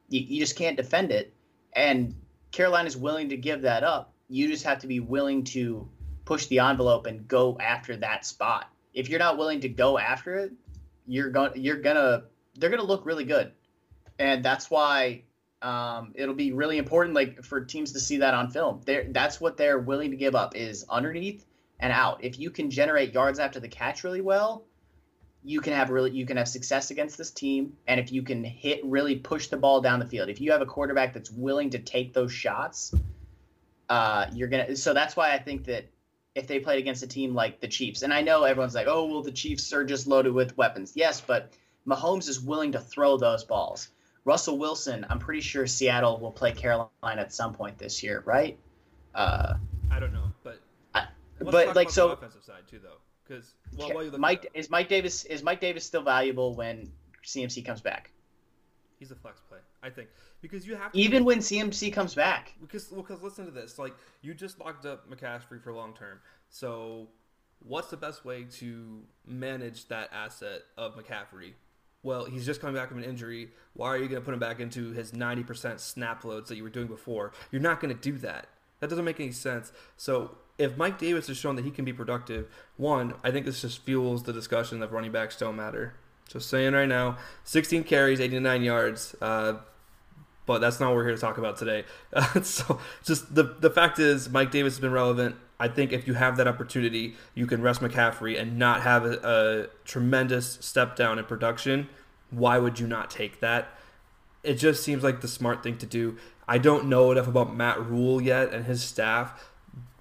you, you just can't defend it. And Carolina's willing to give that up. You just have to be willing to push the envelope and go after that spot. If you're not willing to go after it, you're going you're gonna they're gonna look really good, and that's why um, it'll be really important like for teams to see that on film. They're, that's what they're willing to give up is underneath and out. If you can generate yards after the catch really well, you can have really you can have success against this team. And if you can hit really push the ball down the field, if you have a quarterback that's willing to take those shots, uh, you're gonna. So that's why I think that if they played against a team like the Chiefs. And I know everyone's like, oh, well, the Chiefs are just loaded with weapons. Yes, but Mahomes is willing to throw those balls. Russell Wilson, I'm pretty sure Seattle will play Carolina at some point this year, right? Uh, I don't know, but but like so, offensive side too, though, because well, Mike is Mike Davis is Mike Davis still valuable when CMC comes back? He's a flex play, I think, because you have to even when CMC comes back. Because well, because listen to this, like you just locked up McCaffrey for long term, so what's the best way to manage that asset of McCaffrey? Well, he's just coming back from an injury. Why are you going to put him back into his 90% snap loads that you were doing before? You're not going to do that. That doesn't make any sense. So if Mike Davis has shown that he can be productive, one, I think this just fuels the discussion that running backs don't matter. Just saying right now, 16 carries, 89 yards. Uh, but that's not what we're here to talk about today. Uh, so just the the fact is, Mike Davis has been relevant. I think if you have that opportunity, you can rest McCaffrey and not have a, a tremendous step down in production. Why would you not take that? It just seems like the smart thing to do. I don't know enough about Matt Rhule yet and his staff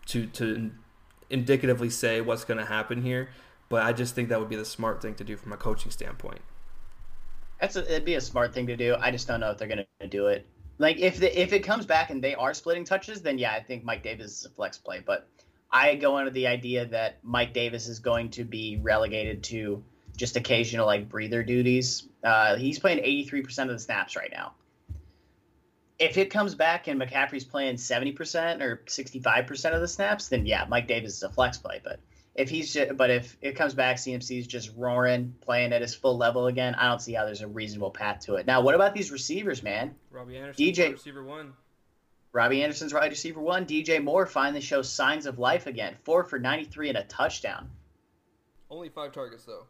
to to indicatively say what's going to happen here. But I just think that would be the smart thing to do from a coaching standpoint. That's a, it'd be a smart thing to do. I just don't know if they're going to do it. Like if the, if it comes back and they are splitting touches, then yeah, I think Mike Davis is a flex play. But I go under the idea that Mike Davis is going to be relegated to just occasional like breather duties. Uh, he's playing 83% of the snaps right now. If it comes back and McCaffrey's playing 70% or 65% of the snaps, then yeah, Mike Davis is a flex play. But if he's just, but if it comes back, CMC's just roaring, playing at his full level again. I don't see how there's a reasonable path to it. Now, what about these receivers, man? Robbie Anderson, DJ receiver one. Robbie Anderson's wide receiver one. DJ Moore finally shows signs of life again. Four for 93 and a touchdown. Only five targets though.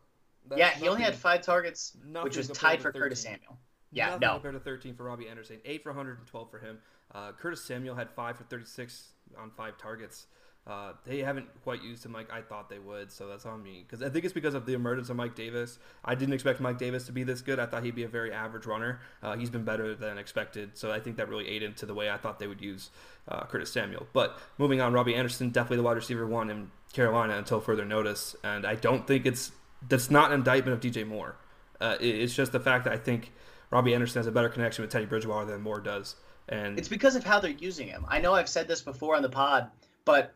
That's yeah, he only had five targets, which was tied for Curtis Samuel. Yeah, nothing no. compared to 13 for Robbie Anderson. Eight for 112 for him. Uh, Curtis Samuel had five for 36 on five targets. Uh, they haven't quite used him like I thought they would, so that's on me. Because I think it's because of the emergence of Mike Davis. I didn't expect Mike Davis to be this good. I thought he'd be a very average runner. Uh, he's been better than expected, so I think that really aided into the way I thought they would use uh, Curtis Samuel. But moving on, Robbie Anderson definitely the wide receiver one in Carolina until further notice, and I don't think it's that's not an indictment of DJ Moore. Uh, it's just the fact that I think Robbie Anderson has a better connection with Teddy Bridgewater than Moore does, and it's because of how they're using him. I know I've said this before on the pod, but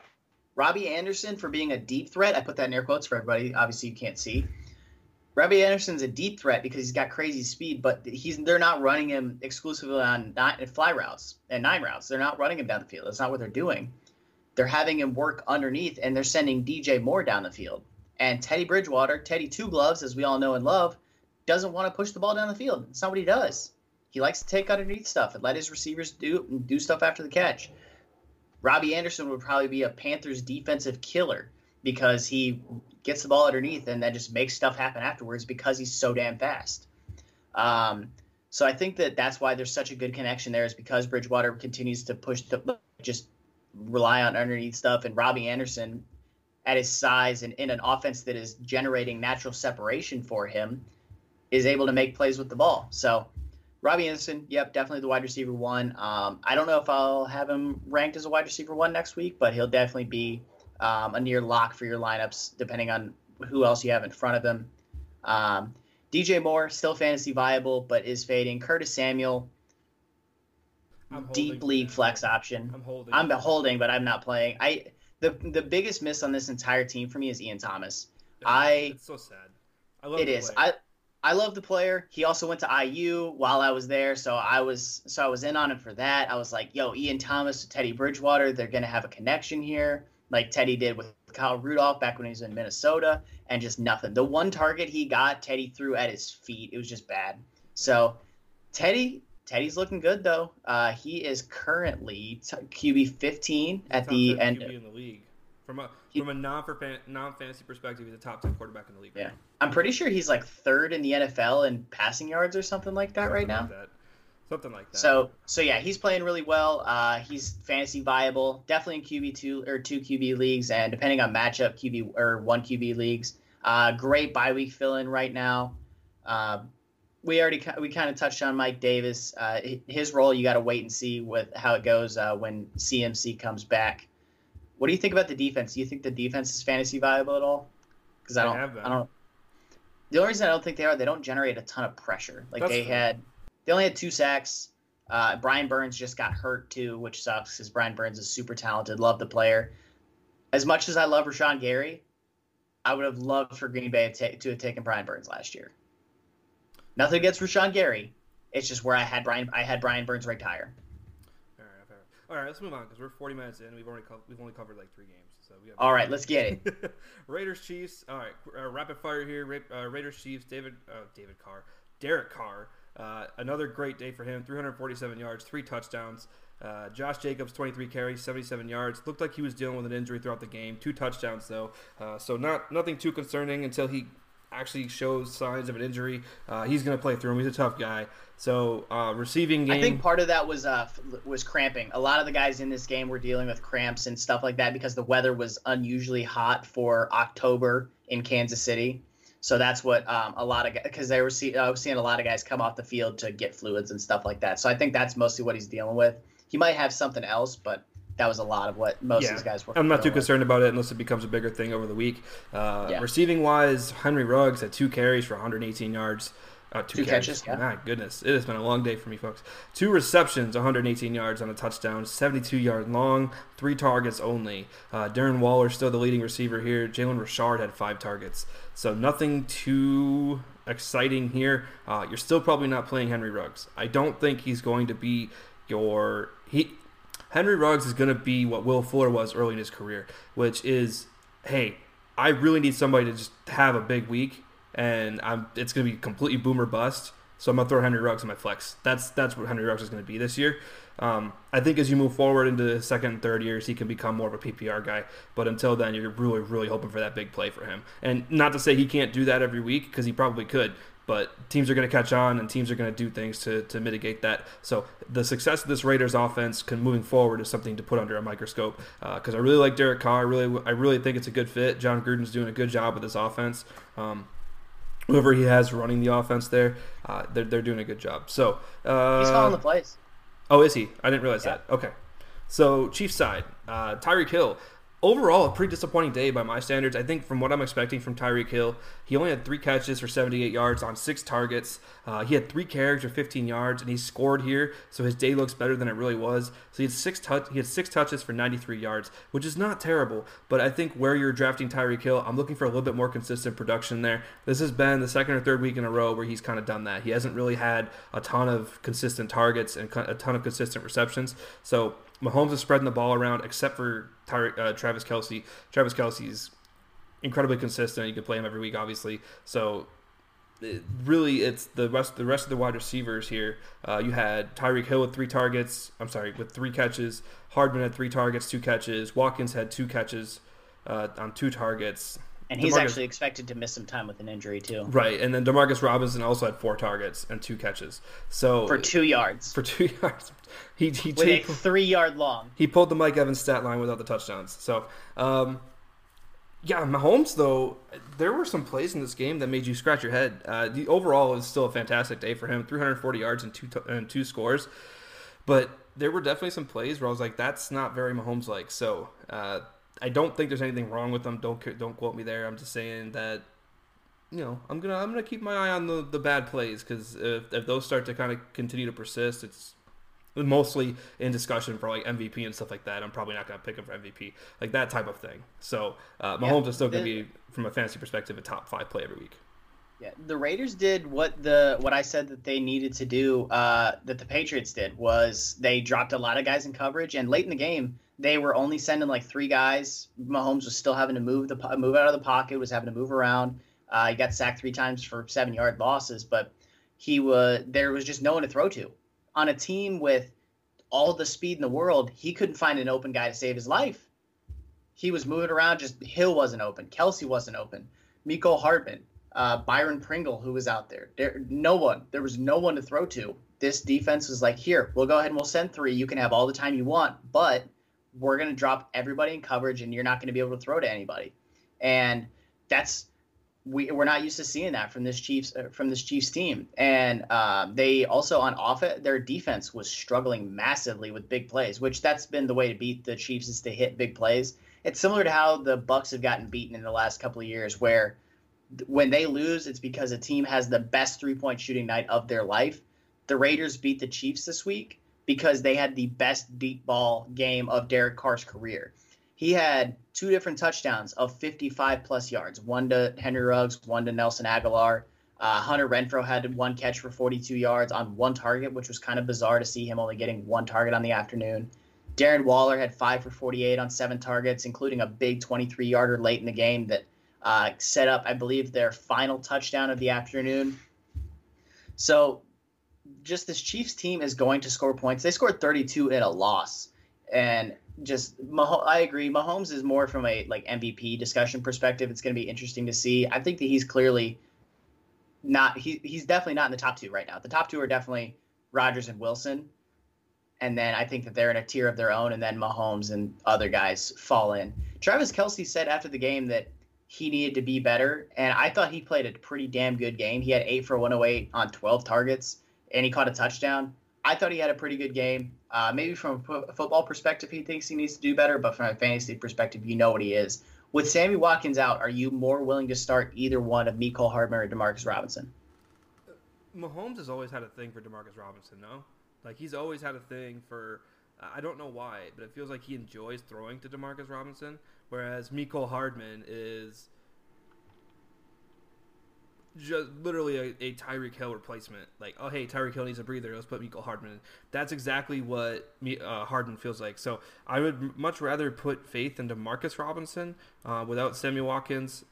Robbie Anderson for being a deep threat. I put that in air quotes for everybody. Obviously, you can't see. Robbie Anderson's a deep threat because he's got crazy speed, but he's they're not running him exclusively on nine, fly routes and nine routes. They're not running him down the field. That's not what they're doing. They're having him work underneath, and they're sending DJ Moore down the field. And Teddy Bridgewater, Teddy Two Gloves, as we all know and love, doesn't want to push the ball down the field. It's not what he does. He likes to take underneath stuff and let his receivers do do stuff after the catch. Robbie Anderson would probably be a Panthers defensive killer because he gets the ball underneath and then just makes stuff happen afterwards because he's so damn fast. Um, so I think that that's why there's such a good connection there is because Bridgewater continues to push the just rely on underneath stuff and Robbie Anderson at his size and in an offense that is generating natural separation for him is able to make plays with the ball. So Robbie Anderson, yep, definitely the wide receiver one. Um, I don't know if I'll have him ranked as a wide receiver one next week, but he'll definitely be um, a near lock for your lineups, depending on who else you have in front of him. Um, DJ Moore, still fantasy viable, but is fading. Curtis Samuel, deep league flex option. I'm holding. I'm holding, but I'm not playing. I the the biggest miss on this entire team for me is Ian Thomas. I it's so sad. I love it. it is. I I love the player. He also went to IU while I was there, so I was so I was in on him for that. I was like, "Yo, Ian Thomas Teddy Bridgewater, they're gonna have a connection here, like Teddy did with Kyle Rudolph back when he was in Minnesota, and just nothing. The one target he got, Teddy threw at his feet. It was just bad. So, Teddy, Teddy's looking good though. Uh, he is currently t- QB 15 at the end. QB in the league. From a from a non non fantasy perspective, he's a top ten quarterback in the league. Yeah, I'm pretty sure he's like third in the NFL in passing yards or something like that something right like now. That. Something like that. So so yeah, he's playing really well. Uh, he's fantasy viable, definitely in QB two or two QB leagues, and depending on matchup, QB or one QB leagues. Uh, great bye week fill in right now. Uh, we already we kind of touched on Mike Davis. Uh, his role, you got to wait and see with how it goes uh, when CMC comes back What do you think about the defense? Do you think the defense is fantasy viable at all? Because I don't. have been. I don't. The only reason I don't think they are, they don't generate a ton of pressure. Like That's they fair. had, they only had two sacks. Uh, Brian Burns just got hurt too, which sucks because Brian Burns is super talented. Love the player. As much as I love Rashan Gary, I would have loved for Green Bay to, to have taken Brian Burns last year. Nothing against Rashan Gary. It's just where I had Brian. I had Brian Burns ranked higher. All right, fair. All right, let's move on because we're 40 minutes in. We've already co- we've only covered like three games, so we have. All right, let's get it. Raiders Chiefs. All right, uh, rapid fire here. Ra- uh, Raiders Chiefs. David uh, David Carr, Derek Carr. Uh, another great day for him. 347 yards, three touchdowns. Uh, Josh Jacobs, 23 carries, 77 yards. Looked like he was dealing with an injury throughout the game. Two touchdowns though, uh, so not nothing too concerning until he actually shows signs of an injury. Uh, he's going to play through him. He's a tough guy. So uh, receiving game. I think part of that was uh was cramping. A lot of the guys in this game were dealing with cramps and stuff like that because the weather was unusually hot for October in Kansas City. So that's what um, a lot of because they were see, I was seeing a lot of guys come off the field to get fluids and stuff like that. So I think that's mostly what he's dealing with. He might have something else, but that was a lot of what most Yeah. of these guys were. I'm not too with. concerned about it unless it becomes a bigger thing over the week. Uh, Yeah. Receiving wise, Henry Ruggs had two carries for 118 yards. Uh, two, Two carries. catches, yeah. My goodness, it has been a long day for me, folks. Two receptions, 118 yards on a touchdown, 72 yard long, three targets only. Uh, Darren Waller still the leading receiver here. Jalen Richard had five targets, so nothing too exciting here. Uh, you're still probably not playing Henry Ruggs. I don't think he's going to be your he. Henry Ruggs is going to be what Will Fuller was early in his career, which is, hey, I really need somebody to just have a big week, and I'm it's going to be completely boomer bust. So I'm to throw Henry Ruggs in my flex. That's that's what Henry Ruggs is going to be this year. Um, I think as you move forward into the second and third years, he can become more of a PPR guy. But until then, you're really, really hoping for that big play for him. And not to say he can't do that every week, because he probably could. But teams are going to catch on, and teams are going to do things to, to mitigate that. So the success of this Raiders offense, can moving forward, is something to put under a microscope. Because I really like Derek Carr. I really, I really think it's a good fit. Jon Gruden's doing a good job with this offense. Um, whoever he has running the offense there, uh, they're, they're doing a good job. So uh, He's calling the plays. Oh, is he? I didn't realize Yeah. that. Okay. So, Chiefs side, uh, Tyreek Hill. Overall, a pretty disappointing day by my standards. I think from what I'm expecting from Tyreek Hill, he only had three catches for 78 yards on six targets. Uh, he had three carries for 15 yards, and he scored here, so his day looks better than it really was. So he had six touch, he had six touches for 93 yards, which is not terrible. But I think where you're drafting Tyreek Hill, I'm looking for a little bit more consistent production there. This has been the second or third week in a row where he's kind of done that. He hasn't really had a ton of consistent targets and a ton of consistent receptions. So Mahomes is spreading the ball around, except for Tyre, uh, Travis Kelce. Travis Kelce's incredibly consistent. You can play him every week, obviously. So it- really, it's the rest. The rest of the wide receivers here. Uh, you had Tyreek Hill with three targets. I'm sorry, with three catches. Hardman had three targets, two catches. Watkins had two catches uh, on two targets. And he's DeMarcus- actually expected to miss some time with an injury too. Right, and then Demarcus Robinson also had four targets and two catches. So For two yards. for two yards, he he, with he, three yard long. he pulled the Mike Evans stat line without the touchdowns. So, um, yeah, Mahomes though, there were some plays in this game that made you scratch your head. Uh, the overall is still a fantastic day for him, 340 yards and two t- and two scores, but there were definitely some plays where I was like, that's not very Mahomes like. So, uh, I don't think there's anything wrong with them. Don't don't quote me there. I'm just saying that you know, I'm gonna I'm gonna keep my eye on the, the bad plays because if, if those start to kind of continue to persist, it's mostly in discussion for like MVP and stuff like that. I'm probably not gonna pick him for MVP, like that type of thing. So uh, Mahomes is still gonna the- be, from a fantasy perspective, a top five play every week. Yeah, the Raiders did what the what I said that they needed to do. Uh, that the Patriots did was they dropped a lot of guys in coverage, and late in the game they were only sending like three guys. Mahomes was still having to move the move out of the pocket, was having to move around. Uh, he got sacked three times for seven yard losses, but he was there was just no one to throw to on a team with all the speed in the world. He couldn't find an open guy to save his life. He was moving around. Just Hill wasn't open. Kelce wasn't open. Mecole Hardman uh, Byron Pringle, who was out there. There, no one. There was no one to throw to. This defense was like, here, we'll go ahead and we'll send three. You can have all the time you want, but we're going to drop everybody in coverage, and you're not going to be able to throw to anybody. And that's we we're not used to seeing that from this Chiefs uh, from this Chiefs team, and uh, they also on offense their defense was struggling massively with big plays, which that's been the way to beat the Chiefs is to hit big plays. It's similar to how the Bucks have gotten beaten in the last couple of years, where when they lose, it's because a team has the best three point shooting night of their life. The Raiders beat the Chiefs this week because they had the best deep ball game of Derek Carr's career he had two different touchdowns of 55 plus yards one to Henry Ruggs, one to Nelson Agholor. Uh, Hunter Renfrow had one catch for 42 yards on one target, which was kind of bizarre to see him only getting one target on the afternoon. Darren Waller had five for 48 on seven targets, including a big 23 yarder late in the game that uh, set up, I believe, their final touchdown of the afternoon. So, just this Chiefs team is going to score points. They scored 32 in a loss. And just Mah- I agree. Mahomes is more from a like MVP discussion perspective. It's going to be interesting to see. I think that he's clearly not. He he's definitely not in the top two right now. The top two are definitely Rodgers and Wilson, and then I think that they're in a tier of their own. And then Mahomes and other guys fall in. Travis Kelce said after the game that he needed to be better, and I thought he played a pretty damn good game. He had eight for 108 on 12 targets, and he caught a touchdown. I thought he had a pretty good game. Uh, maybe from a football perspective, he thinks he needs to do better, but from a fantasy perspective, you know what he is. With Sammy Watkins out, are you more willing to start either one of Mecole Hardman or Demarcus Robinson? Mahomes has always had a thing for Demarcus Robinson, no? Like he's always had a thing for. I don't know why, but it feels like he enjoys throwing to Demarcus Robinson, whereas Mecole Hardman is just literally a, a Tyreek Hill replacement. Like, oh hey, Tyreek Hill needs a breather. Let's put Mecole Hardman. In. That's exactly what uh, Hardman feels like. So I would much rather put faith into Marcus Robinson uh, without Sammy Watkins.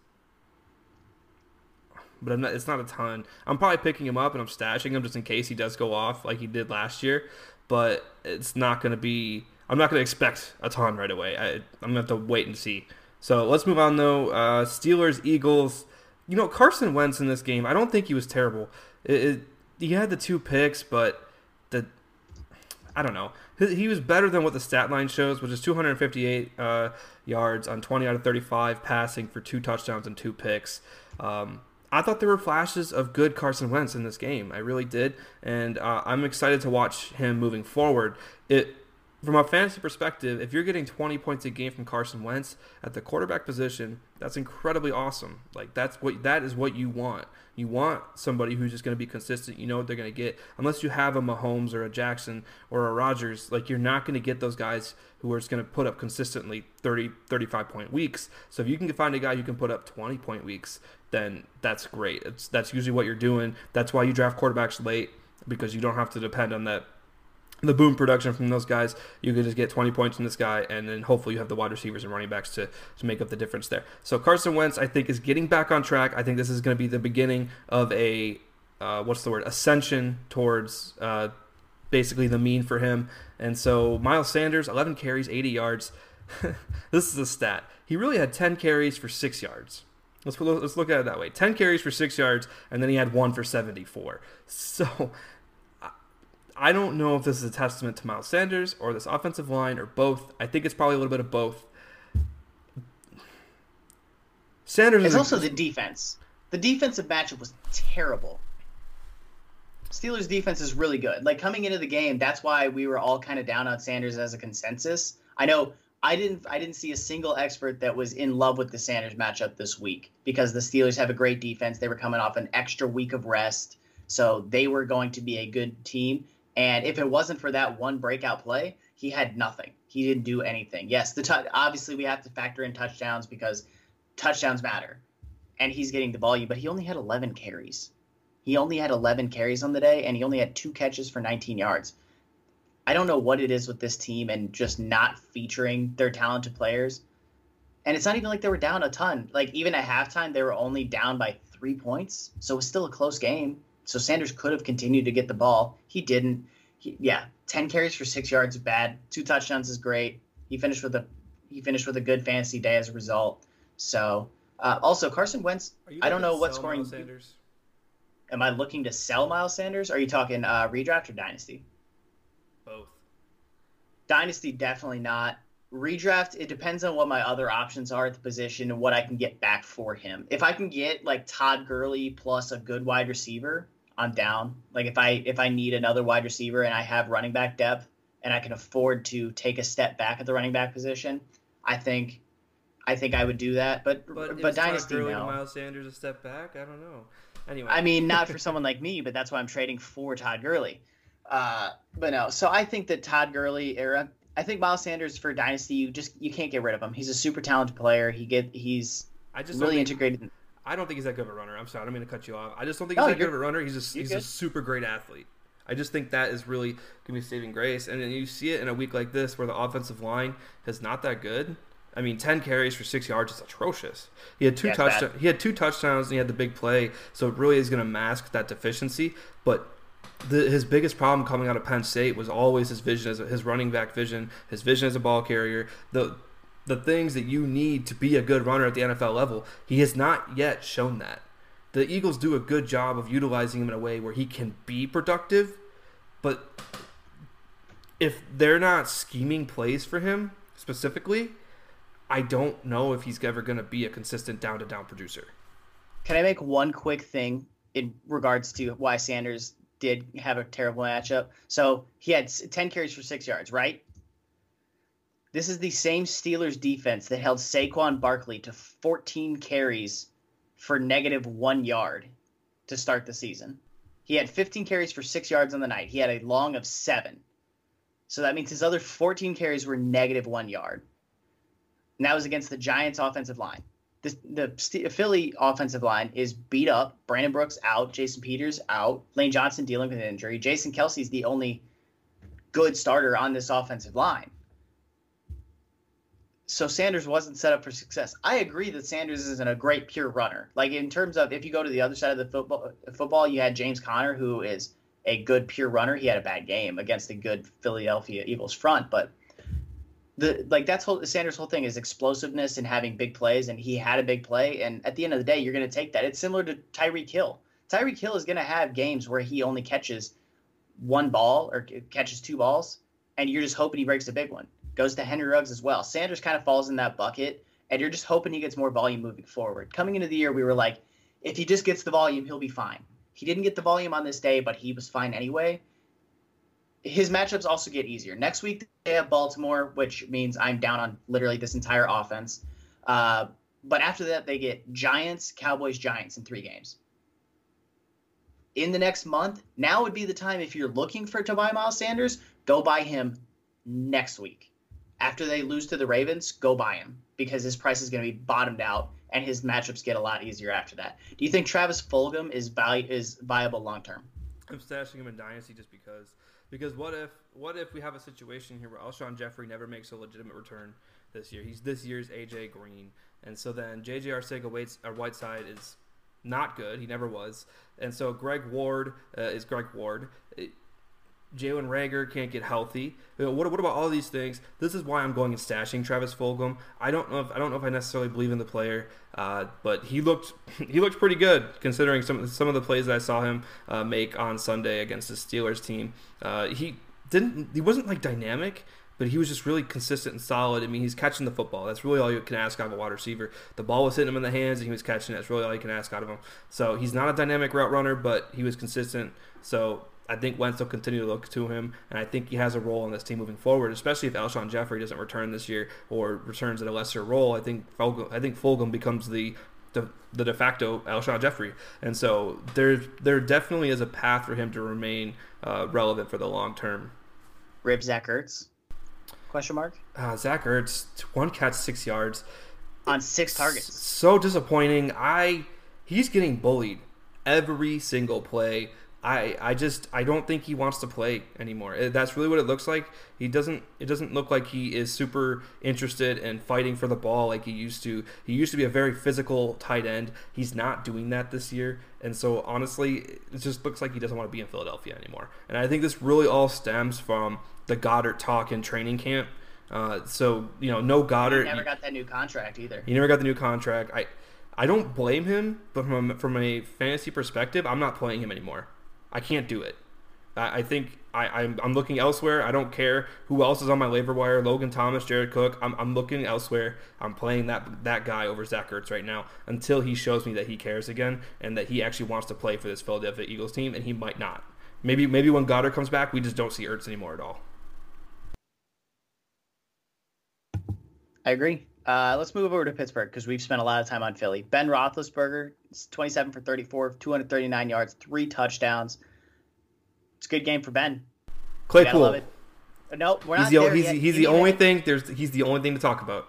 But I'm not, it's not a ton. I'm probably picking him up and I'm stashing him just in case he does go off like he did last year. But it's not going to be. I'm not going to expect a ton right away. I, am going to have to wait and see. So let's move on though. Uh, Steelers, Eagles you know, Carson Wentz in this game, I don't think he was terrible. It, it, he had the two picks, but the I don't know. He, he, was better than what the stat line shows, which is 258 uh, yards on 20 out of 35 passing for two touchdowns and two picks. Um, I thought there were flashes of good Carson Wentz in this game. I really did, and uh, I'm excited to watch him moving forward. It from a fantasy perspective, if you're getting 20 points a game from Carson Wentz at the quarterback position, that's incredibly awesome. Like that's what that is what you want. You want somebody who's just going to be consistent. You know what they're going to get. Unless you have a Mahomes or a Jackson or a Rodgers, like you're not going to get those guys who are just going to put up consistently 30 35 point weeks. So if you can find a guy who can put up 20 point weeks, then that's great. It's that's usually what you're doing. That's why you draft quarterbacks late because you don't have to depend on that the boom production from those guys, you could just get 20 points from this guy, and then hopefully you have the wide receivers and running backs to, to make up the difference there. So Carson Wentz, I think, is getting back on track. I think this is going to be the beginning of a uh, what's the word ascension towards uh, basically the mean for him. And so Miles Sanders, 11 carries, 80 yards. this is a stat. He really had 10 carries for six yards. Let's, let's look at it that way 10 carries for six yards, and then he had one for 74. So I don't know if this is a testament to Miles Sanders or this offensive line or both. I think it's probably a little bit of both. Sanders. It's also the defense. The defensive matchup was terrible. Steelers defense is really good. Like coming into the game, that's why we were all kind of down on Sanders as a consensus. I know I didn't I didn't see a single expert that was in love with the Sanders matchup this week because the Steelers have a great defense. They were coming off an extra week of rest, so they were going to be a good team. And if it wasn't for that one breakout play, he had nothing. He didn't do anything. Yes, the t- obviously we have to factor in touchdowns because touchdowns matter, and he's getting the volume. But he only had 11 carries. He only had 11 carries on the day, and he only had two catches for 19 yards. I don't know what it is with this team and just not featuring their talented players. And it's not even like they were down a ton. Like even at halftime, they were only down by three points, so it was still a close game. So Sanders could have continued to get the ball. He didn't. He, yeah, ten carries for six yards is bad. Two touchdowns is great. He finished with a he finished with a good fantasy day as a result. So uh, also Carson Wentz. I don't know what scoring. Sanders? Am I looking to sell Miles Sanders? Are you talking uh, redraft or dynasty? Both. Dynasty definitely not. redraft it depends on what my other options are at the position and what I can get back for him. If I can get like Todd Gurley plus a good wide receiver, I'm down. Like if I if I need another wide receiver and I have running back depth and I can afford to take a step back at the running back position, I think I think I would do that. But But, but, dynasty Todd Gurley no. Miles Sanders a step back? I don't know. Anyway, I mean, not for someone like me, but that's why I'm trading for Todd Gurley. Uh, but no, so I think that Todd Gurley era. I think Miles Sanders for dynasty, you just you can't get rid of him. He's a super talented player. He get he's I just really think, integrated. I don't think he's that good of a runner. I'm sorry, I don't mean to cut you off. I just don't think he's No, that good of a runner. He's a he's a super great athlete. I just think that is really gonna be saving grace. And then you see it in a week like this where the offensive line is not that good. I mean, ten carries for six yards is atrocious. He had two Yeah, touchdowns. He had two touchdowns, and he had the big play. So it really is going to mask that deficiency. But the, his biggest problem coming out of Penn State was always his vision as a, his running back vision, his vision as a ball carrier, the the things that you need to be a good runner at the NFL level. He has not yet shown that. The Eagles do a good job of utilizing him in a way where he can be productive, but if they're not scheming plays for him specifically, I don't know if he's ever going to be a consistent down to down producer. Can I make one quick thing in regards to why Sanders did have a terrible matchup? So he had 10 carries for six yards, right? This is the same Steelers defense that held Saquon Barkley to 14 carries for negative one yard to start the season. He had 15 carries for six yards on the night. He had a long of seven. So that means his other 14 carries were negative one yard. And that was against the Giants' offensive line the the Philly offensive line is beat up. Brandon Brooks out, Jason Peters out, Lane Johnson dealing with an injury. Jason Kelce's the only good starter on this offensive line. So Sanders wasn't set up for success. I agree that Sanders isn't a great pure runner. Like in terms of if you go to the other side of the football, football you had James Conner, who is a good pure runner. He had a bad game against a good Philadelphia Eagles front, but the like that's whole Sanders' whole thing is explosiveness and having big plays, and he had a big play. And at the end of the day, you're going to take that. It's similar to Tyreek Hill. Tyreek Hill is going to have games where he only catches one ball or catches two balls, and you're just hoping he breaks a big one. Goes to Henry Ruggs as well. Sanders kind of falls in that bucket, and you're just hoping he gets more volume moving forward. Coming into the year, we were like, if he just gets the volume, he'll be fine. He didn't get the volume on this day, but he was fine anyway his matchups also get easier. Next week they have Baltimore, which means I'm down on literally this entire offense. Uh, but after that they get Giants, Cowboys, Giants in three games. In the next month, now would be the time if you're looking for to buy Miles Sanders, go buy him next week. After they lose to the Ravens, go buy him because his price is going to be bottomed out and his matchups get a lot easier after that. Do you think Travis Fulgham is value is viable long term? I'm stashing him in dynasty just because. Because what if what if we have a situation here where Alshon Jeffery never makes a legitimate return this year? He's this year's AJ Green, and so then JJ Arcega Waits or Whiteside is not good. He never was, and so Greg Ward uh, is Greg Ward. It- Jalen Reagor can't get healthy. You know, what, what about all these things? This is why I'm going and stashing Travis Fulgham. I don't know if I don't know if I necessarily believe in the player, uh, but he looked he looked pretty good considering some some of the plays that I saw him uh, make on Sunday against the Steelers team. Uh, he didn't he wasn't like dynamic, but he was just really consistent and solid. I mean, he's catching the football. That's really all you can ask out of a wide receiver. The ball was hitting him in the hands, and he was catching it. That's really all you can ask out of him. So he's not a dynamic route runner, but he was consistent. So I think Wentz will continue to look to him, and I think he has a role in this team moving forward, especially if Alshon Jeffery doesn't return this year or returns at a lesser role. I think Fulgham, I think Fulgham becomes the the, the de facto Alshon Jeffery, and so there there definitely is a path for him to remain uh, relevant for the long term. Rib Zach Ertz? Question mark Uh, Zach Ertz, one catch, six yards. on six targets. So disappointing. I he's getting bullied every single play. I I just I don't think he wants to play anymore. Uh, That's really what it looks like. He doesn't it doesn't look like he is super interested in fighting for the ball like he used to. He used to be a very physical tight end. He's not doing that this year. And so honestly, it just looks like he doesn't want to be in Philadelphia anymore. And I think this really all stems from the Goedert talk in training camp. Uh, so you know, no He Goedert. never got that new contract either. He never got the new contract. I I don't blame him, but from a, from a fantasy perspective, I'm not playing him anymore. I can't do it. I, I think I, I'm, I'm looking elsewhere. I don't care who else is on my waiver wire. Logan Thomas, Jared Cook. I'm, I'm looking elsewhere. I'm playing that that guy over Zach Ertz right now until he shows me that he cares again and that he actually wants to play for this Philadelphia Eagles team, and he might not. Maybe maybe when Goedert comes back, we just don't see Ertz anymore at all. I agree. Uh, let's move over to Pittsburgh because we've spent a lot of time on Philly. Ben Roethlisberger, 27 for 34, 239 yards, three touchdowns. It's a good game for Ben. Claypool. No, we're he's not the, he's, yet. he's the only thing. There's he's the only thing to talk about.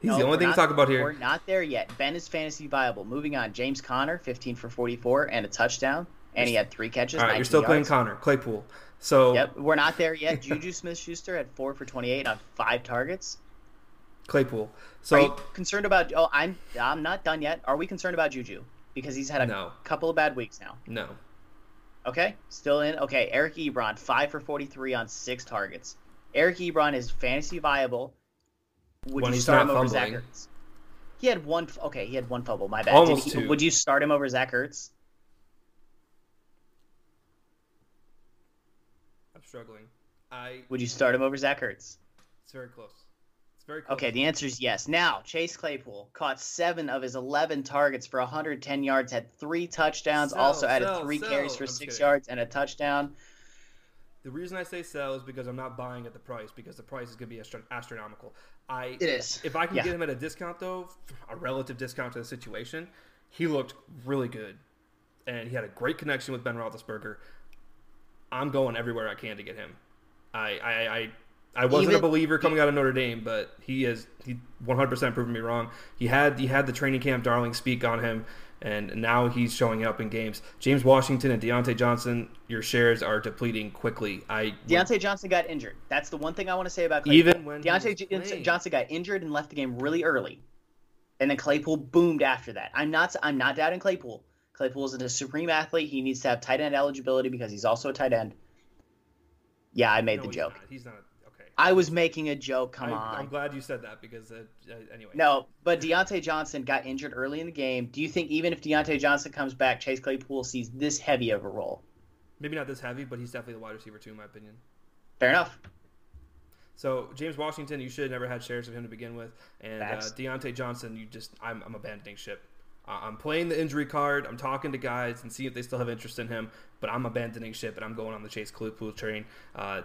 He's No, the only thing not- to talk about here. We're not there yet. Ben is fantasy viable. Moving on. James Conner, 15 for 44 and a touchdown, and he had three catches. All right, you're 19 still playing yards. Connor Claypool. So Yep, we're not there yet. Juju Smith-Schuster had four for 28 on five targets. Claypool. Are you So concerned about? Oh, I'm I'm not done yet. Are we concerned about Juju because he's had a No. couple of bad weeks now? no, Okay, still in. Okay, Eric Ebron, five for 43 on six targets. Eric Ebron is fantasy viable. Would When you start him not over Zach fumbling. Ertz? He had one. Okay, he had one fumble. My bad. Almost he- two. Would you start him over Zach Ertz? I'm struggling. I Would you start him over Zach Ertz? it's very close. Very close. Okay, the answer is yes. Now, Chase Claypool caught seven of his 11 targets for 110 yards, had three touchdowns, Sell, also added sell, three sell. carries for I'm six kidding. yards and a touchdown. The reason I say sell is because I'm not buying at the price because the price is going to be astro- astronomical. I It is. if I can Yeah. get him at a discount though, a relative discount to the situation, he looked really good, and he had a great connection with Ben Roethlisberger. I'm going everywhere I can to get him. I I I, I wasn't a believer coming out of Notre Dame, but he is he 100% proven me wrong. He had he had the training camp darling speak on him, and now he's showing up in games. James Washington and Diontae Johnson, your shares are depleting quickly. I Diontae Johnson got injured. That's the one thing I want to say about Claypool. even when he Diontae J- Johnson got injured and left the game really early, and then Claypool boomed after that. I'm not I'm not doubting Claypool. Claypool is a supreme athlete. He needs to have tight end eligibility because he's also a tight end. Yeah, I made No, the he's joke. not. He's not. I was making a joke. Come I, on. I'm glad you said that because uh, uh, anyway. No, but Diontae Johnson got injured early in the game. Do you think even if Diontae Johnson comes back, Chase Claypool sees this heavy of a role? maybe not this heavy, but he's definitely the wide receiver too, in my opinion. Fair enough. So James Washington, you should have never had shares of him to begin with, and uh, Diontae Johnson, you just I'm, I'm abandoning ship. Uh, I'm playing the injury card. I'm talking to guys and seeing if they still have interest in him, but I'm abandoning ship and I'm going on the Chase Claypool train. Uh,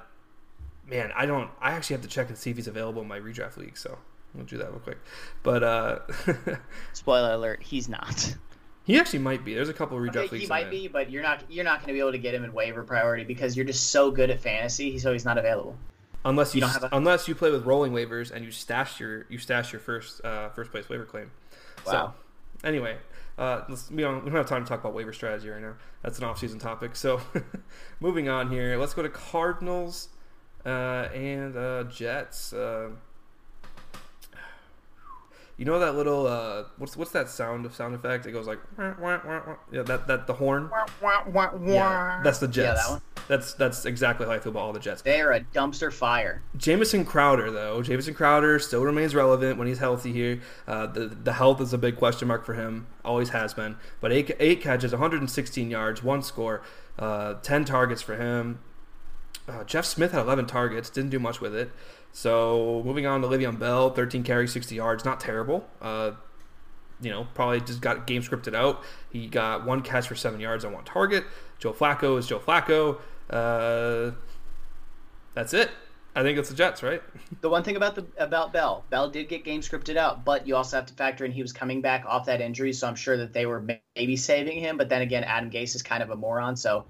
man, I don't. I actually have to check and see if he's available in my redraft league. So we'll do that real quick. But uh, Spoiler alert: he's not. he actually might be. There's a couple of redraft Okay, leagues. he might be, but you're not. You're not going to be able to get him in waiver priority because you're just so good at fantasy. So he's not available. unless you, You don't have a- unless you play with rolling waivers and you stash your you stash your first uh, first place waiver claim. Wow. So anyway, uh, let's, we, don't, we don't have time to talk about waiver strategy right now. That's an off-season topic. So moving on here, let's go to Cardinals and uh, Jets. Uh, you know that little uh, what's what's that sound of sound effect? It goes like wah, wah, wah, wah. yeah that that the horn. Yeah, that's the Jets. Yeah, that one. That's that's exactly how I feel about all the Jets. They're a dumpster fire. Jamison Crowder, though, Jamison Crowder still remains relevant when he's healthy here. Uh, the the health is a big question mark for him, always has been. But eight, eight catches, 116 yards, one score, uh, 10 targets for him. Uh, Jeff Smith had 11 targets, didn't do much with it. So moving on to Le'Veon Bell, 13 carries, 60 yards, not terrible. Uh, you know, probably just got game scripted out. He got one catch for seven yards on one target. Joe Flacco is Joe Flacco. Uh, that's it. I think it's the Jets, right? The one thing about the about Bell, Bell did get game scripted out, but you also have to factor in he was coming back off that injury, so I'm sure that they were maybe saving him. But then again, Adam Gase is kind of a moron, so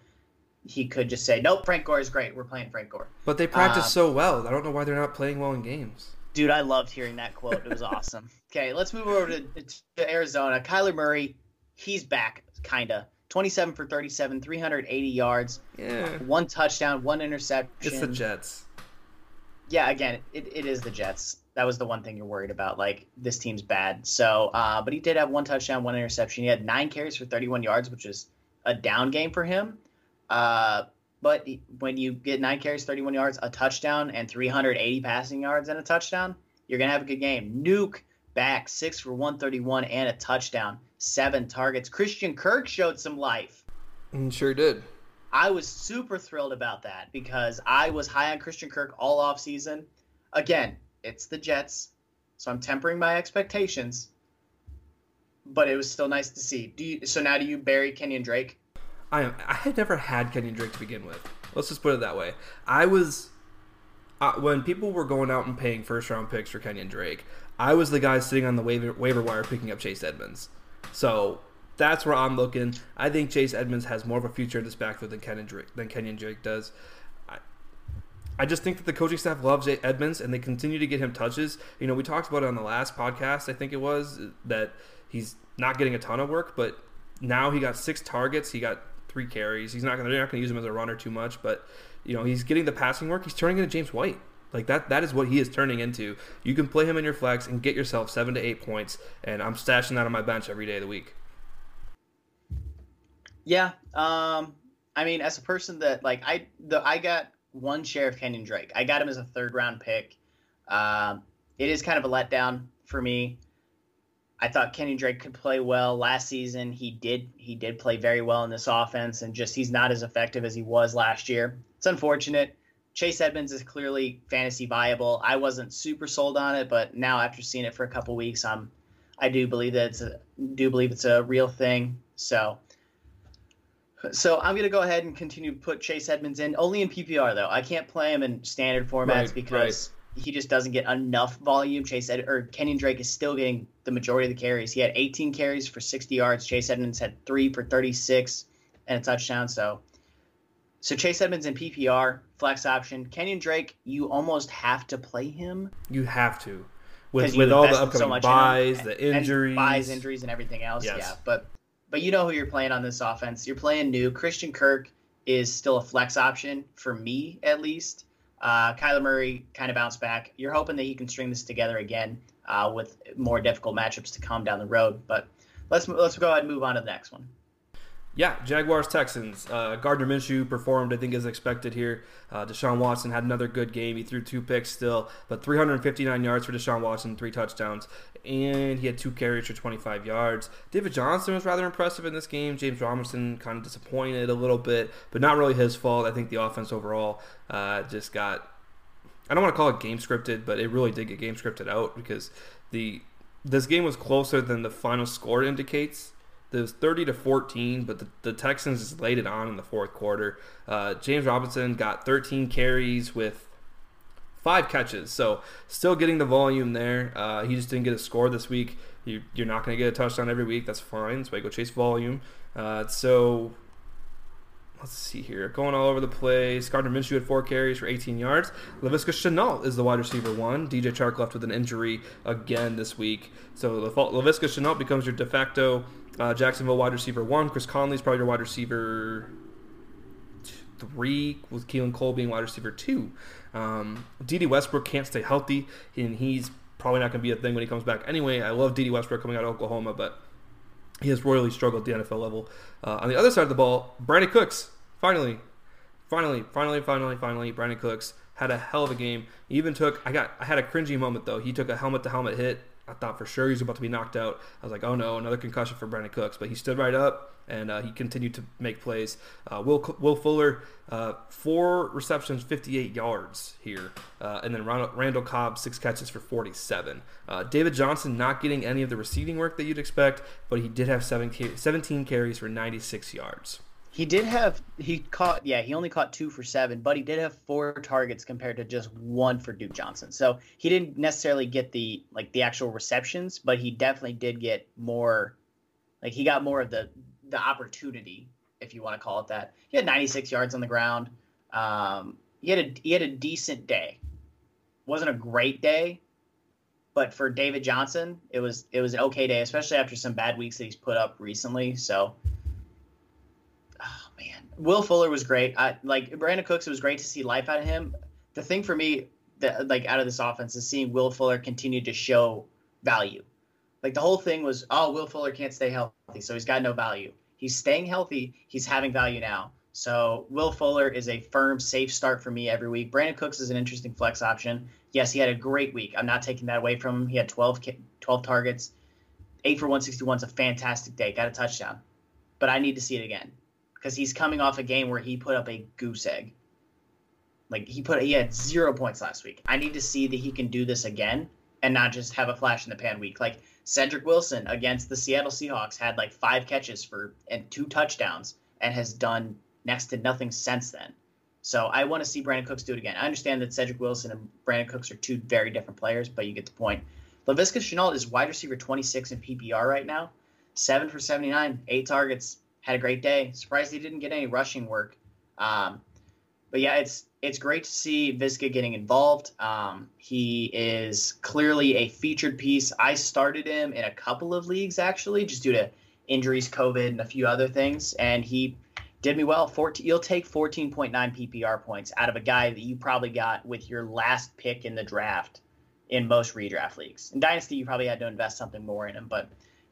he could just say, "Nope, Frank Gore is great. We're playing Frank Gore." But they practice Um, so well. I don't know why they're not playing well in games. Dude, I loved hearing that quote. It was awesome. Okay, let's move over to, to Arizona. Kyler Murray, he's back, kinda. 27 for 37, 380 yards, Yeah, one touchdown, one interception. it's the Jets. yeah, again, it, it is the Jets. That was the one thing you're worried about. Like this team's bad. So, uh, but he did have one touchdown, one interception. He had nine carries for 31 yards, which is a down game for him. Uh, but when you get nine carries, 31 yards, a touchdown, and 380 passing yards and a touchdown, you're gonna have a good game. Nuk back six for 131 and a touchdown, seven targets. Christian Kirk showed some life. Mm, Sure did. I was super thrilled about that because I was high on Christian Kirk all off season. Again, it's the Jets, so I'm tempering my expectations. But it was still nice to see. Do you, so now do you bury Kenyan Drake? I am. I had never had Kenyan Drake to begin with. Let's just put it that way. I was uh, when people were going out and paying first round picks for Kenyan Drake. I was the guy sitting on the waiver, waiver wire picking up Chase Edmonds. So that's where I'm looking. I think Chase Edmonds has more of a future in this backfield than Kenyan Drake, than Kenyan Drake does. I, I just think that the coaching staff loves Edmonds and they continue to get him touches. You know, we talked about it on the last podcast, I think it was, that he's not getting a ton of work, but now he got six targets. He got three carries. He's not going to they're not going to use him as a runner too much, but you know he's getting the passing work. He's turning into James White. Like that that is what he is turning into. You can play him in your flex and get yourself seven to eight points, and I'm stashing that on my bench every day of the week. Yeah, um, I mean, as a person that like I the I got one share of Kenyan Drake. I got him as a third round pick. Um, it is kind of a letdown for me. I thought Kenny Drake could play well last season. He did he did play very well in this offense, and just he's not as effective as he was last year. It's unfortunate. Chase Edmonds is clearly fantasy viable. I wasn't super sold on it, but now after seeing it for a couple weeks, I'm I do believe that it's a do believe it's a real thing. So so I'm gonna go ahead and continue to put Chase Edmonds in only in PPR though. I can't play him in standard formats right, because. He just doesn't get enough volume. Chase Ed- or Kenyan Drake is still getting the majority of the carries. He had 18 carries for 60 yards. Chase Edmonds had three for 36 and a touchdown. So, so Chase Edmonds in PPR flex option. Kenyan Drake, you almost have to play him. You have to, with with all the upcoming so byes, in the injuries, byes, injuries, and everything else. Yes. Yeah, but but you know who you're playing on this offense. You're playing Nuk. Christian Kirk is still a flex option for me at least. Uh, Kyler Murray kind of bounced back. You're hoping that he can string this together again uh, with more difficult matchups to come down the road. But let's let's go ahead and move on to the next one. Yeah, Jaguars Texans. Uh, Gardner Minshew performed, I think, as expected here. Uh, Deshaun Watson had another good game. He threw two picks still, but 359 yards for Deshaun Watson, three touchdowns, and he had two carries for 25 yards. David Johnson was rather impressive in this game. James Robinson kind of disappointed a little bit, but not really his fault. I think the offense overall uh, just got I don't want to call it game scripted, but it really did get game scripted out because the this game was closer than the final score indicates. It was 30 to 14, but the, the Texans just laid it on in the fourth quarter. Uh, James Robinson got 13 carries with five catches, so still getting the volume there. Uh, he just didn't get a score this week. You, are not going to get a touchdown every week. That's fine. So I go chase volume. Uh, so let's see here, going all over the place. Gardner Minshew had four carries for 18 yards. Laviska Shenault is the wide receiver one. DJ Chark left with an injury again this week. So Laviska Shenault becomes your de facto uh, Jacksonville wide receiver one. Chris Conley is probably your wide receiver three, with Keelan Cole being wide receiver two. Um, Dede Westbrook can't stay healthy, and he's probably not going to be a thing when he comes back anyway. I love Dede Westbrook coming out of Oklahoma, but he has royally struggled at the NFL level. Uh, on the other side of the ball, Brandin Cooks, finally, finally, finally, finally, finally, Brandin Cooks had a hell of a game. He even took, I got, I had a cringy moment though. He took a helmet to helmet hit I thought for sure he was about to be knocked out. I was like, oh no, another concussion for Brandin Cooks. But he stood right up and uh, he continued to make plays. Uh, Will Will Fuller, uh, four receptions, 58 yards here, uh, and then Randall Cobb six catches for 47. Uh, David Johnson not getting any of the receiving work that you'd expect, but he did have 17 carries for 96 yards. He did have he caught yeah he only caught two for seven, but he did have four targets compared to just one for Duke Johnson. So he didn't necessarily get the like the actual receptions, but he definitely did get more. Like he got more of the the opportunity, if you want to call it that. He had 96 yards on the ground. Um, he had a he had a decent day. wasn't a great day, but for David Johnson, it was it was an okay day, especially after some bad weeks that he's put up recently. So Will Fuller was great. I like Brandin Cooks. It was great to see life out of him. The thing for me that like out of this offense is seeing Will Fuller continue to show value. Like the whole thing was, oh, Will Fuller can't stay healthy, so he's got no value. He's staying healthy. He's having value now. So Will Fuller is a firm, safe start for me every week. Brandin Cooks is an interesting flex option. Yes, he had a great week. I'm not taking that away from him. He had 12, 12 targets, eight for 161 is a fantastic day. Got a touchdown, but I need to see it again because he's coming off a game where he put up a goose egg. Like he put he had zero points last week. I need to see that he can do this again and not just have a flash in the pan week. Like Cedric Wilson against the Seattle Seahawks had like five catches for and two touchdowns and has done next to nothing since then. So I want to see Brandin Cooks do it again. I understand that Cedric Wilson and Brandin Cooks are two very different players, but you get the point. Laviska Shenault is wide receiver 26 in PPR right now. Seven for 79, eight targets. Had a great day. Surprised he didn't get any rushing work. Um, but yeah, it's it's great to see Viska getting involved. Um, he is clearly a featured piece. I started him in a couple of leagues actually, just due to injuries, COVID, and a few other things, and he did me well. 14, you'll take 14.9 PPR points out of a guy that you probably got with your last pick in the draft in most redraft leagues. In Dynasty, you probably had to invest something more in him, but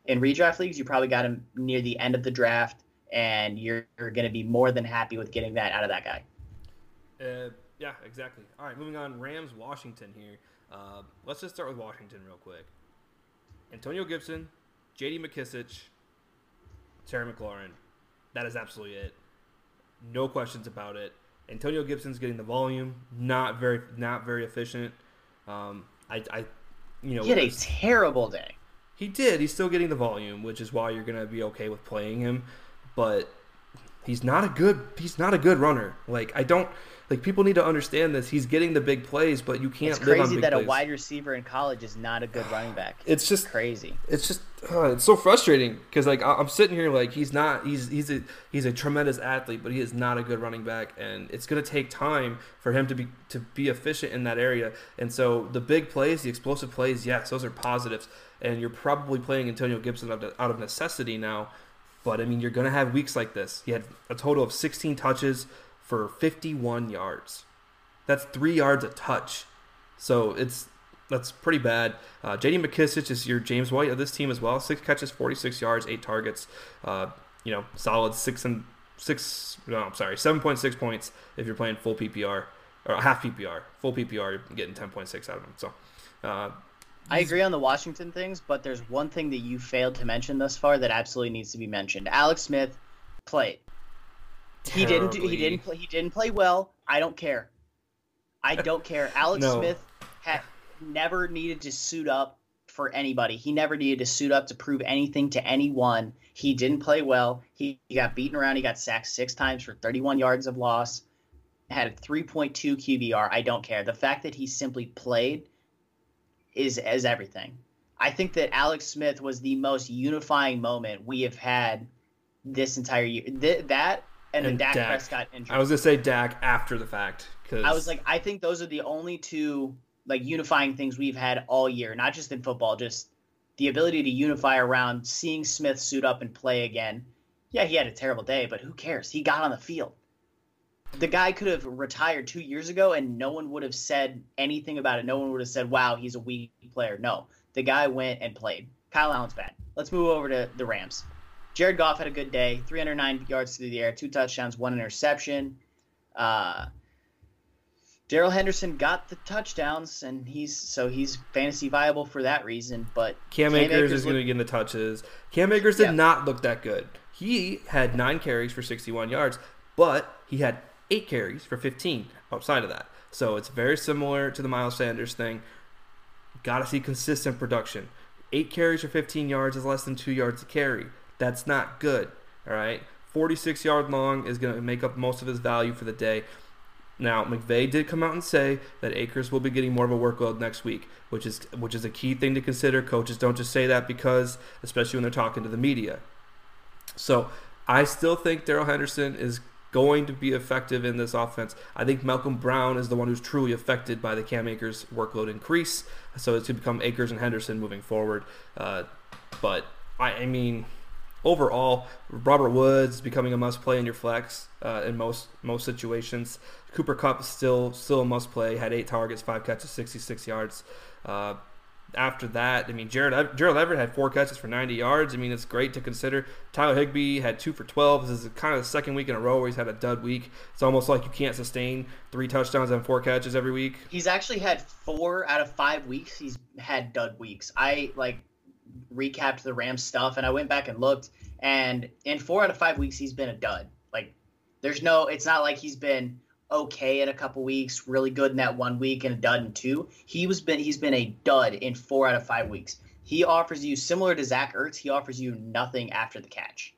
in redraft leagues, you probably got him near the end of the draft, and you're, you're going to be more than happy with getting that out of that guy. Uh, yeah, exactly. All right, moving on. Rams, Washington here. Uh, let's just start with Washington real quick. Antonio Gibson, J.D. McKissic, Terry McLaurin. That is absolutely it. No questions about it. Antonio Gibson's getting the volume. Not very, not very efficient. Um, I, I, you know, he had a terrible day. He did. He's still getting the volume, which is why you're gonna be okay with playing him. But he's not a good. He's not a good runner. Like I don't. Like people need to understand this. He's getting the big plays, but you can't. It's crazy that plays. a wide receiver in college is not a good running back. It's just crazy. It's just uh, it's so frustrating because like I'm sitting here like he's not. He's he's a he's a tremendous athlete, but he is not a good running back, and it's gonna take time for him to be to be efficient in that area. And so the big plays, the explosive plays, yes, those are positives, and you're probably playing Antonio Gibson out of necessity now. But I mean, you're gonna have weeks like this. He had a total of 16 touches for 51 yards. That's three yards a touch. So it's that's pretty bad. Uh, J.D. McKissic is your James White of this team as well. Six catches, 46 yards, eight targets. Uh, you know, solid six and six. No, I'm sorry, 7.6 points if you're playing full PPR or half PPR. Full PPR, you're getting 10.6 out of him. So. Uh, I agree on the Washington things, but there's one thing that you failed to mention thus far that absolutely needs to be mentioned. Alex Smith played. He didn't. Do, he didn't. Play, he didn't play well. I don't care. I don't care. Alex no. Smith had never needed to suit up for anybody. He never needed to suit up to prove anything to anyone. He didn't play well. He, he got beaten around. He got sacked six times for 31 yards of loss. Had a 3.2 QBR. I don't care. The fact that he simply played is as everything. I think that Alex Smith was the most unifying moment we have had this entire year. Th- that and, and Dak, Dak, Prescott injury. I was gonna say Dak after the fact because I was like, I think those are the only two like unifying things we've had all year, not just in football, just the ability to unify around seeing Smith suit up and play again. Yeah, he had a terrible day, but who cares? He got on the field. The guy could have retired two years ago and no one would have said anything about it. No one would have said, wow, he's a weak player. No, the guy went and played. Kyle Allen's bad. Let's move over to the Rams. Jared Goff had a good day, 309 yards through the air, two touchdowns, one interception. Uh, Darrell Henderson got the touchdowns, and he's so he's fantasy viable for that reason. But Cam, Cam Akers, Akers is going to get in the touches. Cam Akers did yeah. not look that good. He had nine carries for 61 yards, but he had eight carries for 15 outside of that. So it's very similar to the Miles Sanders thing. Got to see consistent production. Eight carries for 15 yards is less than two yards to carry. That's not good. All right. 46 yard long is going to make up most of his value for the day. Now, McVay did come out and say that Akers will be getting more of a workload next week, which is which is a key thing to consider. Coaches don't just say that because, especially when they're talking to the media. So I still think Darrell Henderson is going to be effective in this offense. I think Malcolm Brown is the one who's truly affected by the Cam Akers workload increase. So it's going to become Akers and Henderson moving forward. Uh, but I, I mean, overall, Robert Woods becoming a must play in your flex uh, in most most situations. Cooper Kupp is still still a must play. Had eight targets, five catches, 66 yards. Uh, after that, I mean, Jared Gerald Everett had four catches for 90 yards. I mean, it's great to consider. Tyler Higbee had two for 12. This is kind of the second week in a row where he's had a dud week. It's almost like you can't sustain three touchdowns and four catches every week. He's actually had four out of five weeks. He's had dud weeks. I like recapped the Rams stuff and I went back and looked, and in four out of five weeks he's been a dud. Like, there's no. It's not like he's been okay in a couple weeks, really good in that one week, and a dud in two. He was been he's been a dud in four out of five weeks. He offers you similar to Zach Ertz. He offers you nothing after the catch.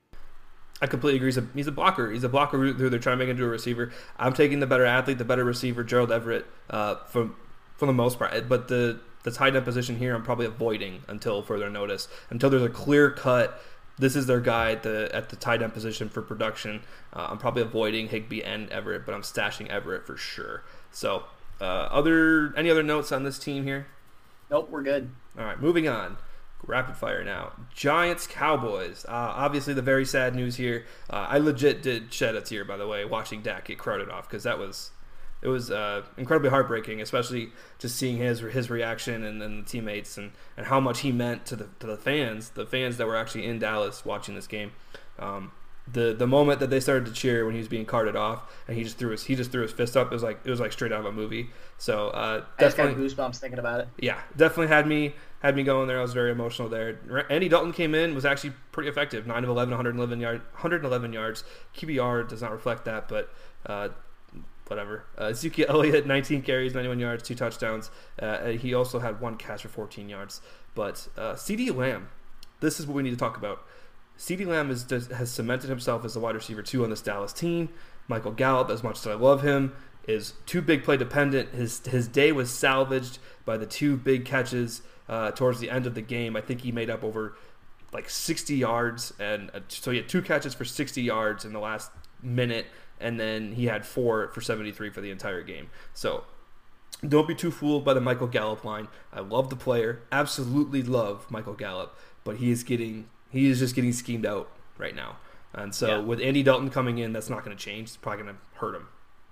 I completely agree. He's a, he's a blocker. He's a blocker who they're trying to make into a receiver. I'm taking the better athlete, the better receiver, Gerald Everett, uh, for for the most part. But the the tight end position here, I'm probably avoiding until further notice. Until there's a clear cut. This is their guy at the at the tight end position for production. Uh, I'm probably avoiding Higbee and Everett, but I'm stashing Everett for sure. So, uh, other any other notes on this team here? Nope, we're good. All right, moving on. Rapid fire now. Giants Cowboys. Uh, obviously, the very sad news here. Uh, I legit did shed a tear, by the way, watching Dak get crowded off because that was it was uh, incredibly heartbreaking, especially just seeing his his reaction and then the teammates and, and how much he meant to the to the fans, the fans that were actually in Dallas watching this game. Um, the the moment that they started to cheer when he was being carted off and he just threw his he just threw his fist up it was like it was like straight out of a movie. So uh got goosebumps thinking about it. Yeah definitely had me had me going there. I was very emotional there. Andy dalton came in was actually pretty effective. 9 of 11 111 yards. 111 yards qbr does not reflect that but uh whatever. Uh, Ezekiel Elliott, 19 carries, 91 yards, two touchdowns. Uh, he also had one catch for 14 yards. But uh, CeeDee Lamb, this is what we need to talk about. CeeDee Lamb is, has cemented himself as the wide receiver two on this Dallas team. Michael Gallup, as much as I love him, is too big play dependent. His his day was salvaged by the two big catches uh, towards the end of the game. I think he made up over like 60 yards, and uh, so he had two catches for 60 yards in the last minute, and then he had four for 73 for the entire game. So don't be too fooled by the Michael Gallup line. I love the player, absolutely love Michael Gallup, but he is getting he is just getting schemed out right now. And so yeah. with Andy Dalton coming in, that's not going to change. It's probably going to hurt him.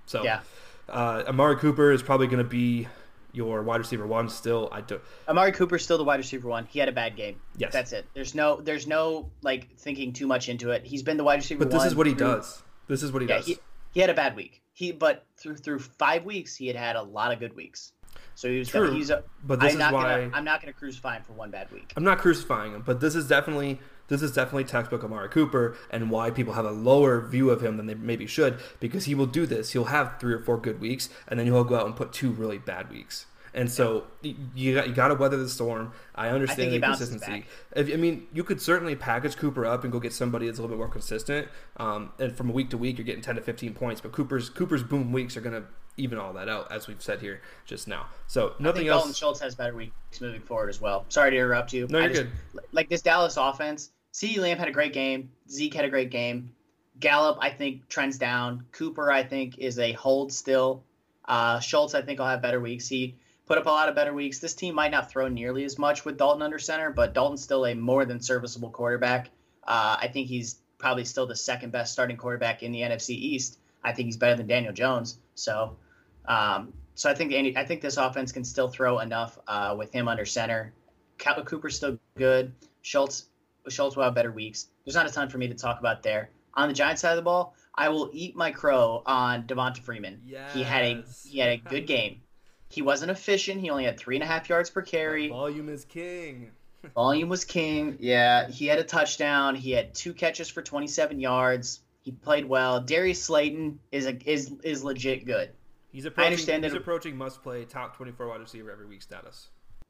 So yeah. uh, Amari Cooper is probably going to be your wide receiver one still. I do. Amari Cooper's still the wide receiver one. He had a bad game. Yes, that's it. There's no there's no like thinking too much into it. He's been the wide receiver. But this is what he does. This is what he yeah, does. He, he had a bad week. He but through through five weeks he had had a lot of good weeks. So he was True, he's a, but this I'm is not why gonna, I'm not going to crucify him for one bad week. I'm not crucifying him, but this is definitely this is definitely textbook Amari Cooper and why people have a lower view of him than they maybe should because he will do this. He'll have three or four good weeks and then he'll go out and put two really bad weeks. And so you got, you got to weather the storm. I understand I the consistency. If, I mean, you could certainly package Cooper up and go get somebody that's a little bit more consistent. Um, and from week to week, you're getting 10 to 15 points. But Cooper's Cooper's boom weeks are going to even all that out, as we've said here just now. So nothing else. Dalton Schultz has better weeks moving forward as well. Sorry to interrupt you. No, you're just, good. Like this Dallas offense, CeeDee Lamb had a great game. Zeke had a great game. Gallup, I think, trends down. Cooper, I think, is a hold still. Uh, Schultz, I think, will have better weeks. He put up a lot of better weeks. This team might not throw nearly as much with Dalton under center, but Dalton's still a more than serviceable quarterback. Uh, I think he's probably still the second best starting quarterback in the NFC East. I think he's better than Daniel Jones. So, um, so I think Andy, I think this offense can still throw enough uh, with him under center. Cooper's still good. Schultz, Schultz will have better weeks. There's not a ton for me to talk about there. On the Giants side of the ball, I will eat my crow on Devonta Freeman. Yes. He had a he had a good game. He wasn't efficient. He only had three and a half yards per carry. Volume is king. Volume was king. Yeah, he had a touchdown. He had two catches for 27 yards. He played well. Darius Slayton is a is is legit good. He's approaching. I understand he's that approaching must play top 24 wide receiver every week status.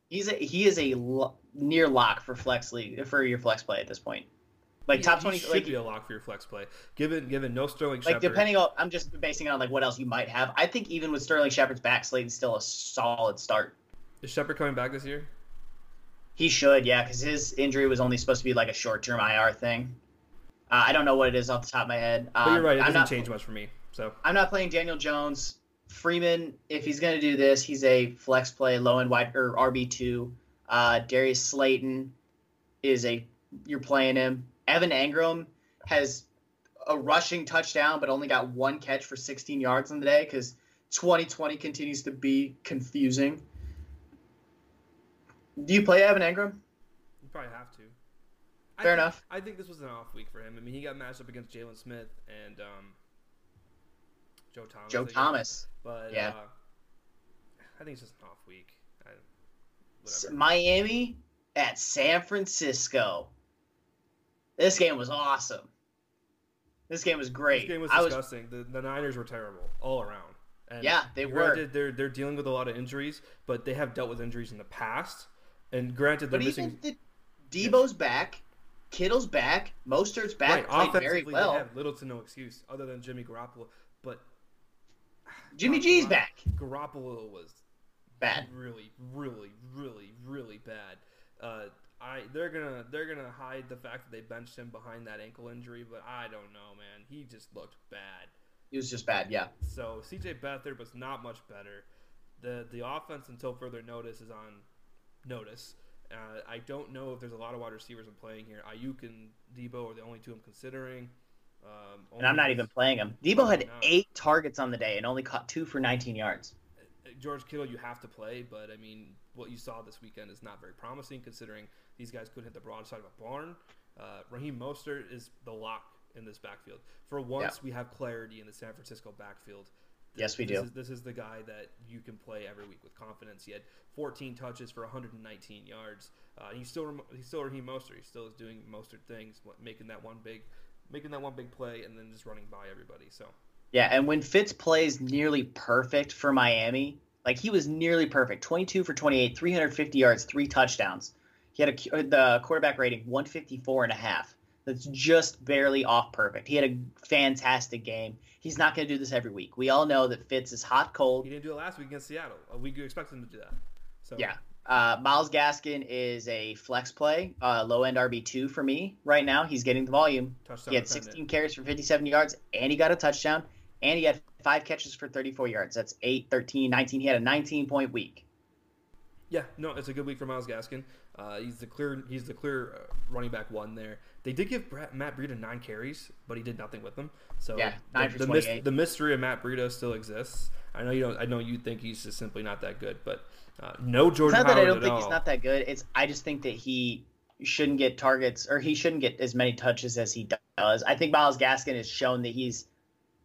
He's a he is a lo- near lock for flex league for your flex play at this point. Like top twenty, should like, be a lock for your flex play. Given given no Sterling like Shepard. depending on, I'm just basing it on like what else you might have. I think even with Sterling Shepard's back, Slayton's still a solid start. Is Shepard coming back this year? He should, yeah, because his injury was only supposed to be like a short term IR thing. Uh, I don't know what it is off the top of my head. But you're right; it um, doesn't not, change much for me. So I'm not playing Daniel Jones. Freeman, if he's going to do this, he's a flex play, low end wide or RB two. Uh, Darius Slayton is a you're playing him. Evan Engram has a rushing touchdown, but only got one catch for 16 yards on the day because 2020 continues to be confusing. Do you play Evan Engram? You probably have to. Fair I enough. I think this was an off week for him. I mean, he got matched up against Jaylon Smith and um, Joe Thomas. Joe Thomas. But yeah, uh, I think it's just an off week. I, Miami at San Francisco. This game was awesome. This game was great. This game was I disgusting. The, the Niners were terrible all around. And Yeah, they were. They're they're dealing with a lot of injuries, but they have dealt with injuries in the past. And granted, they're But missing. even the Deebo's back, Kittle's back, Mostert's back, Right, played very well. they have little to no excuse other than Jimmy Garoppolo. But Jimmy G's Garoppolo- back. Garoppolo was Bad. really, really, really, really bad. Uh, I they're gonna they're gonna hide the fact that they benched him behind that ankle injury, but I don't know, man. He just looked bad. He was just bad. Yeah. So CJ Beathard was not much better. The the offense until further notice is on notice. Uh, I don't know if there's a lot of wide receivers I'm playing here. Aiyuk and Deebo are the only two I'm considering. Um, And I'm not even playing him. Deebo had No. eight targets on the day and only caught two for 19 yards. George Kittle, you have to play, but I mean, what you saw this weekend is not very promising considering these guys couldn't hit the broadside of a barn. Uh, Raheem Mostert is the lock in this backfield. For once, we have clarity in the San Francisco backfield. Yes, we this do. Is, this is the guy that you can play every week with confidence. He had 14 touches for 119 yards. Uh, he's still he's still Raheem Mostert. He still is doing Mostert things, making that one big, making that one big play, and then just running by everybody. So Yeah, and when Fitz plays nearly perfect for Miami, like he was nearly perfect 22 for 28, 350 yards, three touchdowns. He had a, the quarterback rating 154 and a half. That's just barely off perfect. He had a fantastic game. He's not going to do this every week. We all know that Fitz is hot cold. he didn't do it last week against Seattle. Uh, we expect him to do that. So Yeah. Uh, Myles Gaskin is a flex play, uh, low end RB2 for me right now. He's getting the volume. touchdown. He had dependent. 16 carries for 57 yards, and he got a touchdown, and he had five catches for 34 yards. That's 8, 13, 19. He had a 19 point week. Yeah, no, it's a good week for Myles Gaskin. Uh, he's the clear he's the clear uh, running back one there. They did give Brett, Matt Breida nine carries, but he did nothing with them. So Yeah, nine the, the, mys- the mystery of Matt Breida still exists. I know you don't. I know you think he's just simply not that good, but uh, no It's Jordan not that I don't think all. he's not that good. It's I just think that he shouldn't get targets or he shouldn't get as many touches as he does. I think Myles Gaskin has shown that he's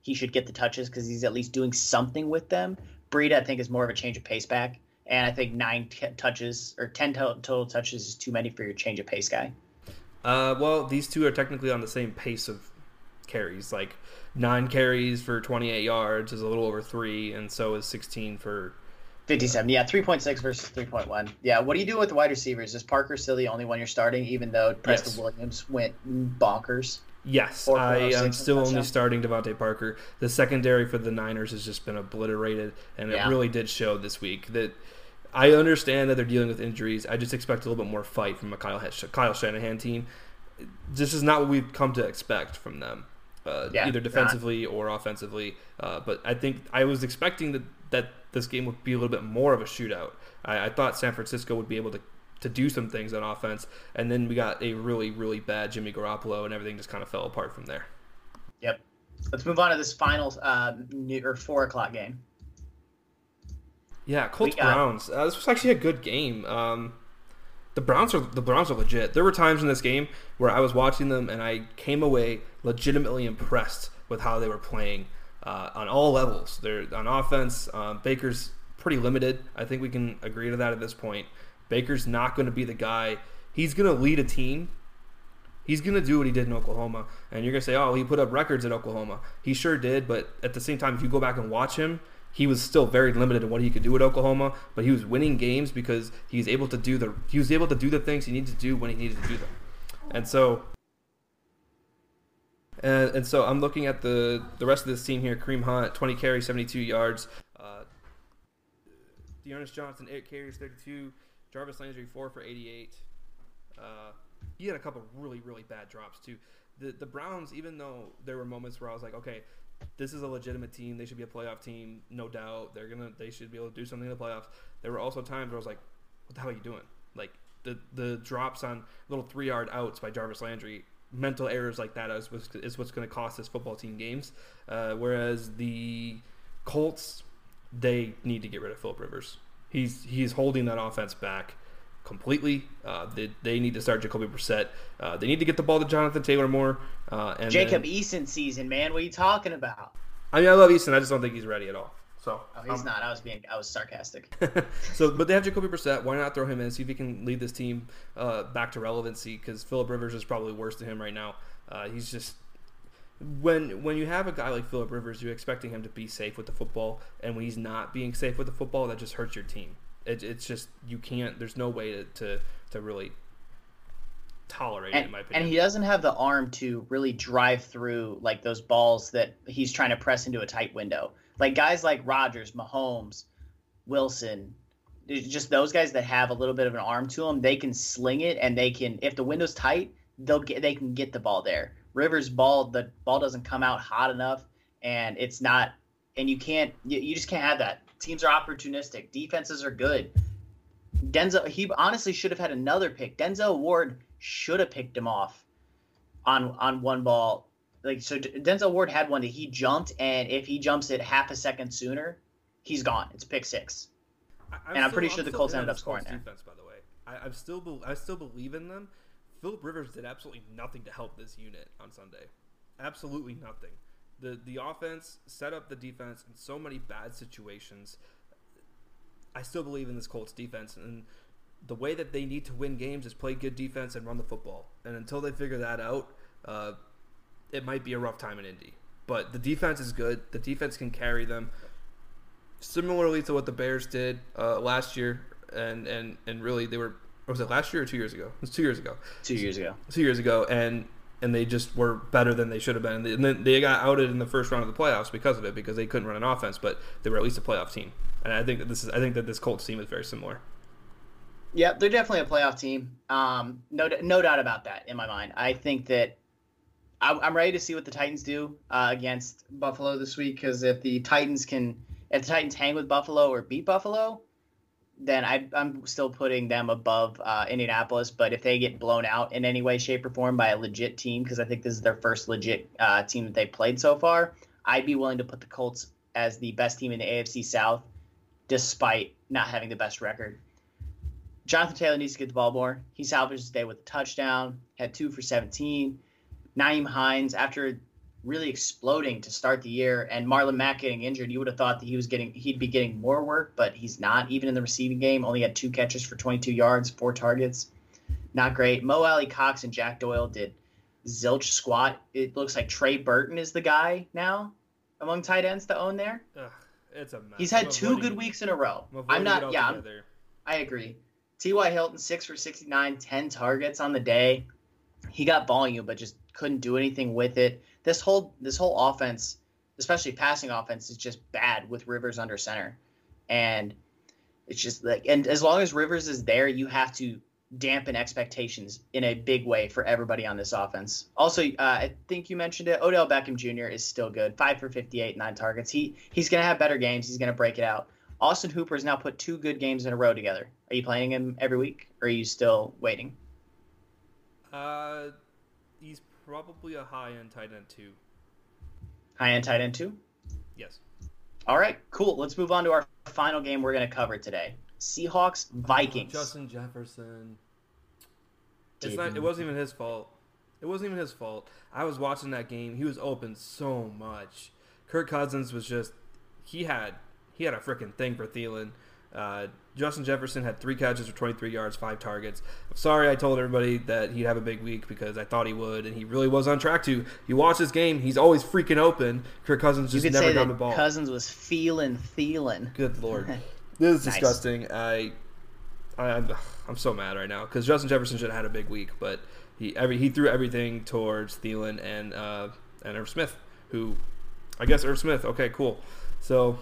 he should get the touches because he's at least doing something with them. Breida, I think, is more of a change of pace back, and I think nine t- touches or ten to- total touches is too many for your change of pace guy. Uh, well, these two are technically on the same pace of carries. Like nine carries for 28 yards is a little over three, and so is 16 for 57. Yeah, 3.6 versus 3.1. Yeah, what do you do with the wide receivers? Is Parker still the only one you're starting, even though Preston Yes. Williams went bonkers? Yes, I am still only starting DeVante Parker. The secondary for the Niners has just been obliterated, and Yeah. it really did show this week that I understand that they're dealing with injuries. I just expect a little bit more fight from a Kyle, Kyle Shanahan team. This is not what we've come to expect from them, uh, Yeah, either not. defensively or offensively. Uh, but I think I was expecting that, that this game would be a little bit more of a shootout. I, I thought San Francisco would be able to to do some things on offense, and then we got a really, really bad Jimmy Garoppolo, and everything just kind of fell apart from there. Yep. Let's move on to this final uh, new, or four o'clock game. Yeah, Colts got- Browns. Uh, this was actually a good game. Um, the Browns are the Browns are legit. There were times in this game where I was watching them and I came away legitimately impressed with how they were playing uh, on all levels. They're on offense. Um, Baker's pretty limited. I think we can agree to that at this point. Baker's not going to be the guy. He's going to lead a team. He's going to do what he did in Oklahoma. And you're going to say, oh, he put up records at Oklahoma. He sure did. But at the same time, if you go back and watch him, he was still very limited in what he could do at Oklahoma. But he was winning games because he was able to do the he was able to do the things he needed to do when he needed to do them. And so and, and so I'm looking at the the rest of this team here. Kareem Hunt, 20 carries, 72 yards. Uh, D'Ernest Johnson, 8 carries, 32. Jarvis Landry, 4 for 88. Uh, he had a couple really, really bad drops, too. The, the Browns, even though there were moments where I was like, okay, this is a legitimate team. They should be a playoff team, no doubt. They're gonna, they should be able to do something in the playoffs. There were also times where I was like, what the hell are you doing? Like the the drops on little three yard outs by Jarvis Landry, mental errors like that is what's, is what's going to cost this football team games. Uh, whereas the Colts, they need to get rid of Philip Rivers. He's he's holding that offense back completely. Uh, they, they need to start Jacoby Brissett. Uh, they need to get the ball to Jonathan Taylor more. Uh, and Jacob then- Eason season, man. What are you talking about? I mean, I love Eason. I just don't think he's ready at all. So Oh, he's um, not. I was being. I was sarcastic. so, but they have Jacoby Brissett. Why not throw him in? See if he can lead this team uh, back to relevancy. Because Philip Rivers is probably worse to him right now. Uh, he's just when when you have a guy like Philip Rivers, you're expecting him to be safe with the football, and when he's not being safe with the football, that just hurts your team. It, it's just you can't. There's no way to to, to really tolerate and, it, in my opinion. And he doesn't have the arm to really drive through like those balls that he's trying to press into a tight window. Like guys like Rodgers, Mahomes, Wilson, just those guys that have a little bit of an arm to them, they can sling it and they can if the window's tight, they'll get they can get the ball there. Rivers ball the ball doesn't come out hot enough and it's not and you can't you, you just can't have that. Teams are opportunistic. Defenses are good. Denzel he honestly should have had another pick. Denzel Ward should have picked him off on on one ball. Like so, Denzel Ward had one that he jumped, and if he jumps it half a second sooner, he's gone. It's pick six. I, and I'm still, pretty sure I'm the Colts ended up scoring there. Defense, by the way, I, am still be, I still believe in them. Philip Rivers did absolutely nothing to help this unit on Sunday. Absolutely nothing. The the offense set up the defense in so many bad situations. I still believe in this Colts defense, and the way that they need to win games is play good defense and run the football. And until they figure that out, uh, it might be a rough time in Indy. But the defense is good. The defense can carry them. Similarly to what the Bears did uh, last year, and, and and really they were was it last year or two years ago? It was two years ago. Two years ago. Two years ago, and and they just were better than they should have been. And then they got outed in the first round of the playoffs because of it, because they couldn't run an offense, but they were at least a playoff team. And I think that this is I think that this Colts team is very similar. Yeah, they're definitely a playoff team. Um, no, no doubt about that in my mind. I think that I'm ready to see what the Titans do uh, against Buffalo this week because if the Titans can, if the Titans hang with Buffalo or beat Buffalo, then I, am still putting them above uh, Indianapolis. But if they get blown out in any way, shape, or form by a legit team, because I think this is their first legit uh, team that they've played so far, I'd be willing to put the Colts as the best team in the AFC South, despite not having the best record. Jonathan Taylor needs to get the ball more. He salvaged his day with a touchdown, had two for 17. Nyheim Hines, after really exploding to start the year, and Marlon Mack getting injured, you would have thought that he was getting he'd be getting more work, but he's not. Even in the receiving game, only had two catches for 22 yards, four targets. Not great. Mo Alie-Cox and Jack Doyle did zilch squat. It looks like Trey Burton is the guy now among tight ends to own there. Ugh, it's a mess. He's had two good weeks in a row. I'm not. Yeah, I'm, I agree. T.Y. Hilton, 6 for 69, 10 targets on the day. He got volume, but just couldn't do anything with it. This whole this whole offense, especially passing offense, is just bad with Rivers under center. And it's just like and as long as Rivers is there, you have to dampen expectations in a big way for everybody on this offense. Also, uh, I think you mentioned it. Odell Beckham Jr. is still good. Five for 58, nine targets. He he's gonna have better games. He's gonna break it out. Austin Hooper has now put two good games in a row together. Are you playing him every week, or are you still waiting? Uh, probably a high end tight end two. High end tight end two. Yes. All right, cool. Let's move on to our final game we're going to cover today. Seahawks Vikings. Oh, Justin Jefferson. It's not, it wasn't even his fault. It wasn't even his fault. I was watching that game. He was open so much. Kirk Cousins was just he had he had a freaking thing for Thielen. Uh, Justin Jefferson had three catches for 23 yards, five targets. I'm sorry I told everybody that he'd have a big week because I thought he would, and he really was on track to. You watch this game, he's always freaking open. Kirk Cousins just never got the ball. Cousins was feeling Thielen. Good lord, this is nice. disgusting. I, I, I'm, I'm so mad right now because Justin Jefferson should have had a big week, but he every he threw everything towards Thielen and uh, and Irv Smith, who, I guess Irv Smith. Okay, cool. So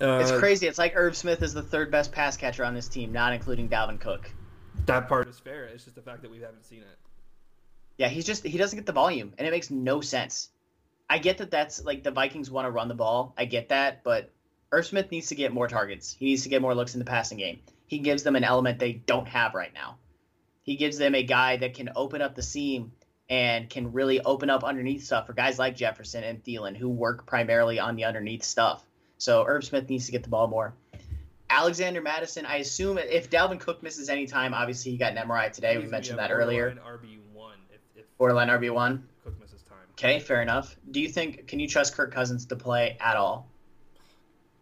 uh, it's crazy. It's like Irv Smith is the third best pass catcher on this team, not including Dalvin Cook. That part is fair. It's just the fact that we haven't seen it. Yeah, he's just he doesn't get the volume, and it makes no sense. I get that that's like the Vikings want to run the ball. I get that, but Irv Smith needs to get more targets. He needs to get more looks in the passing game. He gives them an element they don't have right now. He gives them a guy that can open up the seam and can really open up underneath stuff for guys like Jefferson and Thielen who work primarily on the underneath stuff. So Irv Smith needs to get the ball more. Alexander Mattison, I assume if Dalvin Cook misses any time, obviously he got an MRI today. He's, we mentioned that earlier. RB one. If, if borderline RB one. Cook misses time. Okay, fair enough. Do you think can you trust Kirk Cousins to play at all?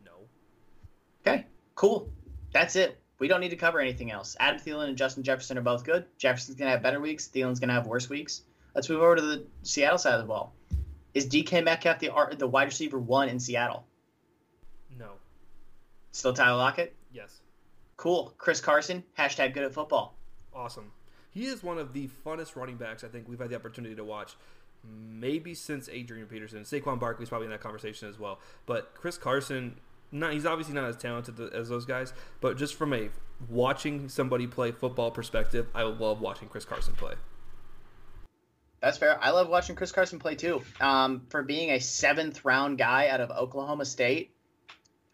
No. Okay, cool. That's it. We don't need to cover anything else. Adam Thielen and Justin Jefferson are both good. Jefferson's gonna have better weeks. Thielen's gonna have worse weeks. let's move over to the Seattle side of the ball. Is DK Metcalf the the wide receiver one in Seattle? Still Tyler Lockett? Yes. Cool. Chris Carson, hashtag good at football. Awesome. He is one of the funnest running backs I think we've had the opportunity to watch. Maybe since Adrian Peterson. Saquon Barkley's probably in that conversation as well. But Chris Carson, not he's obviously not as talented as those guys, but just from a watching somebody play football perspective, I love watching Chris Carson play. That's fair. I love watching Chris Carson play too. Um, for being a seventh round guy out of Oklahoma State,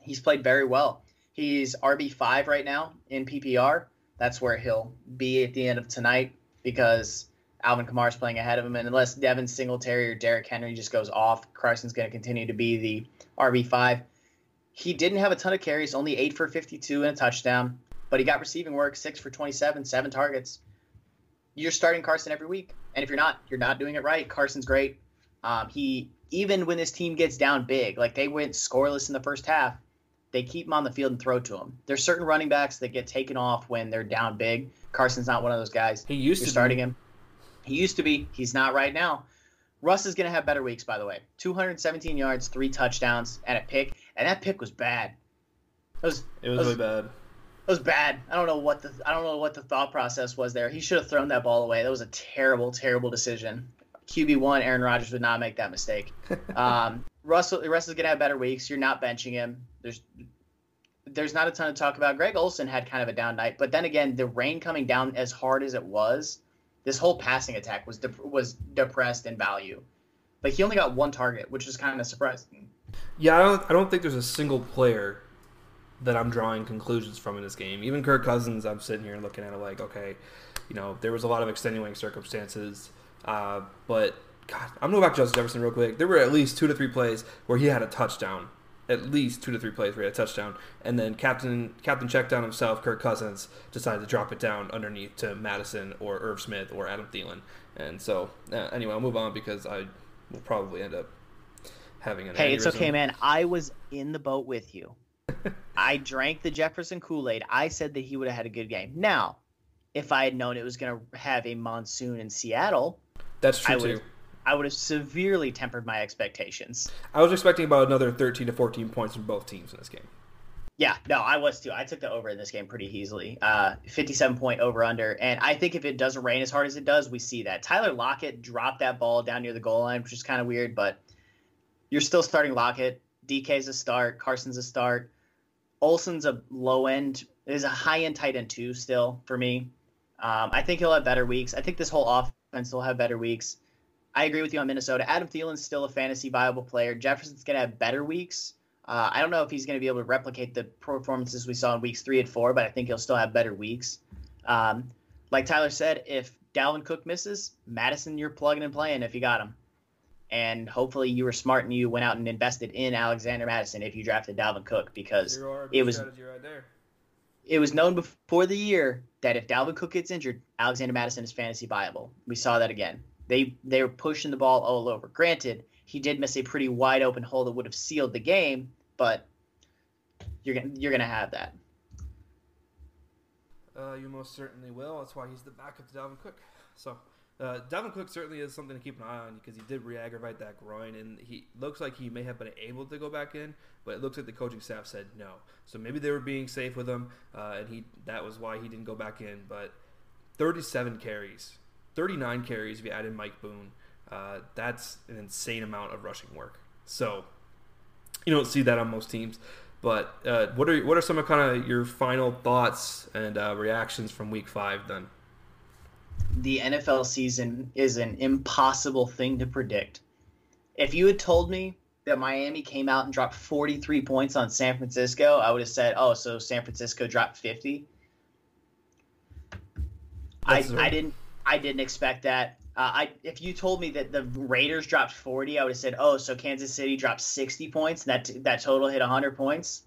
he's played very well. He's RB five right now in PPR. That's where he'll be at the end of tonight because Alvin Kamara is playing ahead of him, and unless Devin Singletary or Derrick Henry just goes off, Carson's going to continue to be the RB five. He didn't have a ton of carries, only eight for fifty-two and a touchdown, but he got receiving work, six for twenty-seven, seven targets. You're starting Carson every week, and if you're not, you're not doing it right. Carson's great. Um, he even when this team gets down big, like they went scoreless in the first half, they keep him on the field and throw to him. There's certain running backs that get taken off when they're down big. Carson's not one of those guys. He used You're to starting be. him. He used to be. He's not right now. Russ is going to have better weeks, by the way. 217 yards, three touchdowns, and a pick. And that pick was bad. It was. It was Those- really bad. It was bad. I don't know what the I don't know what the thought process was there. He should have thrown that ball away. That was a terrible, terrible decision. QB one, Aaron Rodgers would not make that mistake. Um, Russell Russell's gonna have better weeks. You're not benching him. There's there's not a ton to talk about. Greg Olsen had kind of a down night, but then again, the rain coming down as hard as it was, this whole passing attack was was depressed in value. Like he only got one target, which is kind of surprising. Yeah, I don't. I don't think there's a single player that I'm drawing conclusions from in this game. Even Kirk Cousins, I'm sitting here looking at it like, okay, you know, there was a lot of extenuating circumstances, uh, but God, I'm gonna go back to Justin Jefferson real quick. There were at least two to three plays where he had a touchdown. At least two to three plays where he had a touchdown, and then Captain Captain checked down himself, Kirk Cousins decided to drop it down underneath to Mattison or Irv Smith or Adam Thielen, and so uh, anyway, I'll move on because I will probably end up having an. Hey, it's okay, man. I was in the boat with you. I drank the Jefferson Kool Aid. I said that he would have had a good game. Now, if I had known it was going to have a monsoon in Seattle, That's true I too. I would have severely tempered my expectations. I was expecting about another 13 to 14 points from both teams in this game. Yeah, no, I was too. I took the over in this game pretty easily. Uh, 57 point over under. And I think if it doesn't rain as hard as it does, we see that. Tyler Lockett dropped that ball down near the goal line, which is kind of weird, but you're still starting Lockett. DK's a start. Carson's a start. Olsen's a low end, is a high end tight end too, still for me. Um, I think he'll have better weeks. I think this whole offense will have better weeks. I agree with you on Minnesota. Adam Thielen's still a fantasy viable player. Jefferson's going to have better weeks. Uh, I don't know if he's going to be able to replicate the performances we saw in weeks three and four, but I think he'll still have better weeks. Um, like Tyler said, if Dalvin Cook misses, Mattison, you're plugging and playing if you got him. And hopefully you were smart and you went out and invested in Alexander Mattison if you drafted Dalvin Cook because it was right it was known before the year that if Dalvin Cook gets injured, Alexander Mattison is fantasy viable. We saw that again. They they were pushing the ball all over. Granted, he did miss a pretty wide open hole that would have sealed the game, but you're gonna you're gonna have that. Uh, you most certainly will. That's why he's the backup to Dalvin Cook. So, uh, Dalvin Cook certainly is something to keep an eye on because he did re-aggravate that groin, and he looks like he may have been able to go back in, but it looks like the coaching staff said no. So maybe they were being safe with him, uh, and he that was why he didn't go back in. But 37 carries, 39 carries if you add in Mike Boone. Uh, that's an insane amount of rushing work. So you don't see that on most teams. But uh, what are what are some of kind of your final thoughts and uh, reactions from Week Five? Then The NFL season is an impossible thing to predict. If you had told me that Miami came out and dropped 43 points on San Francisco, I would have said, "Oh, so San Francisco dropped 50." I, I didn't I didn't expect that. Uh, I if you told me that the Raiders dropped 40, I would have said, "Oh, so Kansas City dropped 60 points. And that that total hit 100 points."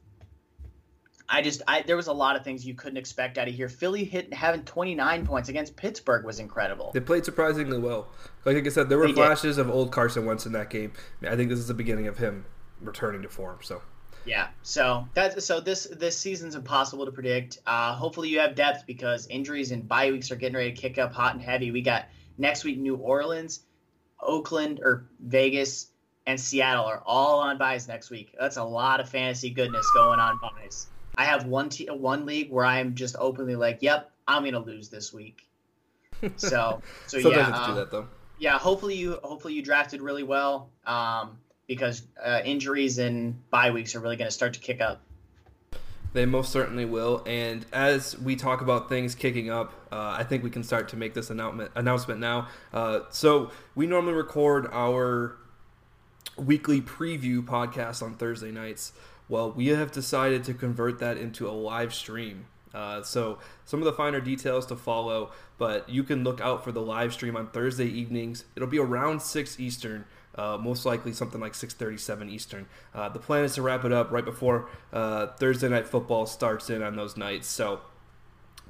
I just I there was a lot of things you couldn't expect out of here. Philly hit having 29 points against Pittsburgh was incredible. they played surprisingly well. Like I said, there were They did. flashes of old Carson Wentz in that game. I think this is the beginning of him returning to form. So Yeah. So that's so this this season's impossible to predict. Uh, hopefully you have depth because injuries and bye weeks are getting ready to kick up hot and heavy. We got Next week, New Orleans, Oakland or Vegas, and Seattle are all on byes next week. That's a lot of fantasy goodness going on byes. I have one t- one league where I'm just openly like, "Yep, I'm gonna lose this week." So, so yeah, you have to um, do that though. yeah. Hopefully you hopefully you drafted really well um, because uh, injuries and bye weeks are really going to start to kick up. They most certainly will. And as we talk about things kicking up, uh, I think we can start to make this announcement announcement now. Uh, so we normally record our weekly preview podcast on Thursday nights. Well, we have decided to convert that into a live stream. Uh, so some of the finer details to follow, but you can look out for the live stream on Thursday evenings. It'll be around six Eastern. Uh, most likely something like 6:37 Eastern. Uh, the plan is to wrap it up right before uh, Thursday night football starts in on those nights. So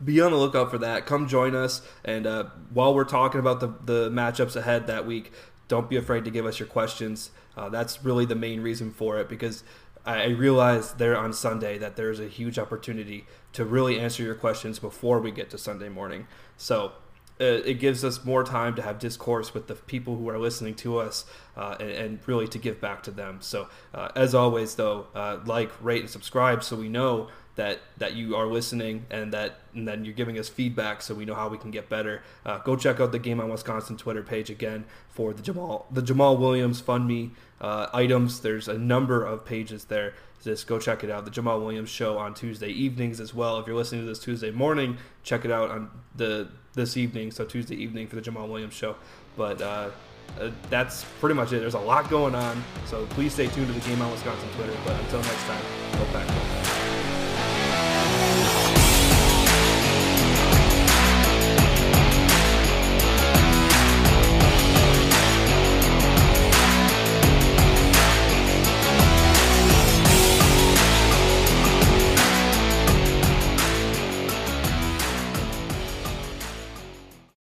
be on the lookout for that. Come join us, and uh, while we're talking about the the matchups ahead that week, don't be afraid to give us your questions. Uh, that's really the main reason for it because I realized there on Sunday that there's a huge opportunity to really answer your questions before we get to Sunday morning. So it gives us more time to have discourse with the people who are listening to us uh, and, and really to give back to them. So, uh, as always, though, uh, like, rate, and subscribe so we know that that you are listening and that and then you're giving us feedback so we know how we can get better. Uh, go check out the Game on Wisconsin Twitter page again for the Jamaal the Jamaal Williams Fund Me uh, items. There's a number of pages there. Just go check it out. The Jamaal Williams Show on Tuesday evenings as well. If you're listening to this Tuesday morning, check it out on the this evening. So Tuesday evening for the Jamaal Williams Show. But uh, uh, that's pretty much it. There's a lot going on. So please stay tuned to the Game on Wisconsin Twitter. But until next time, go back.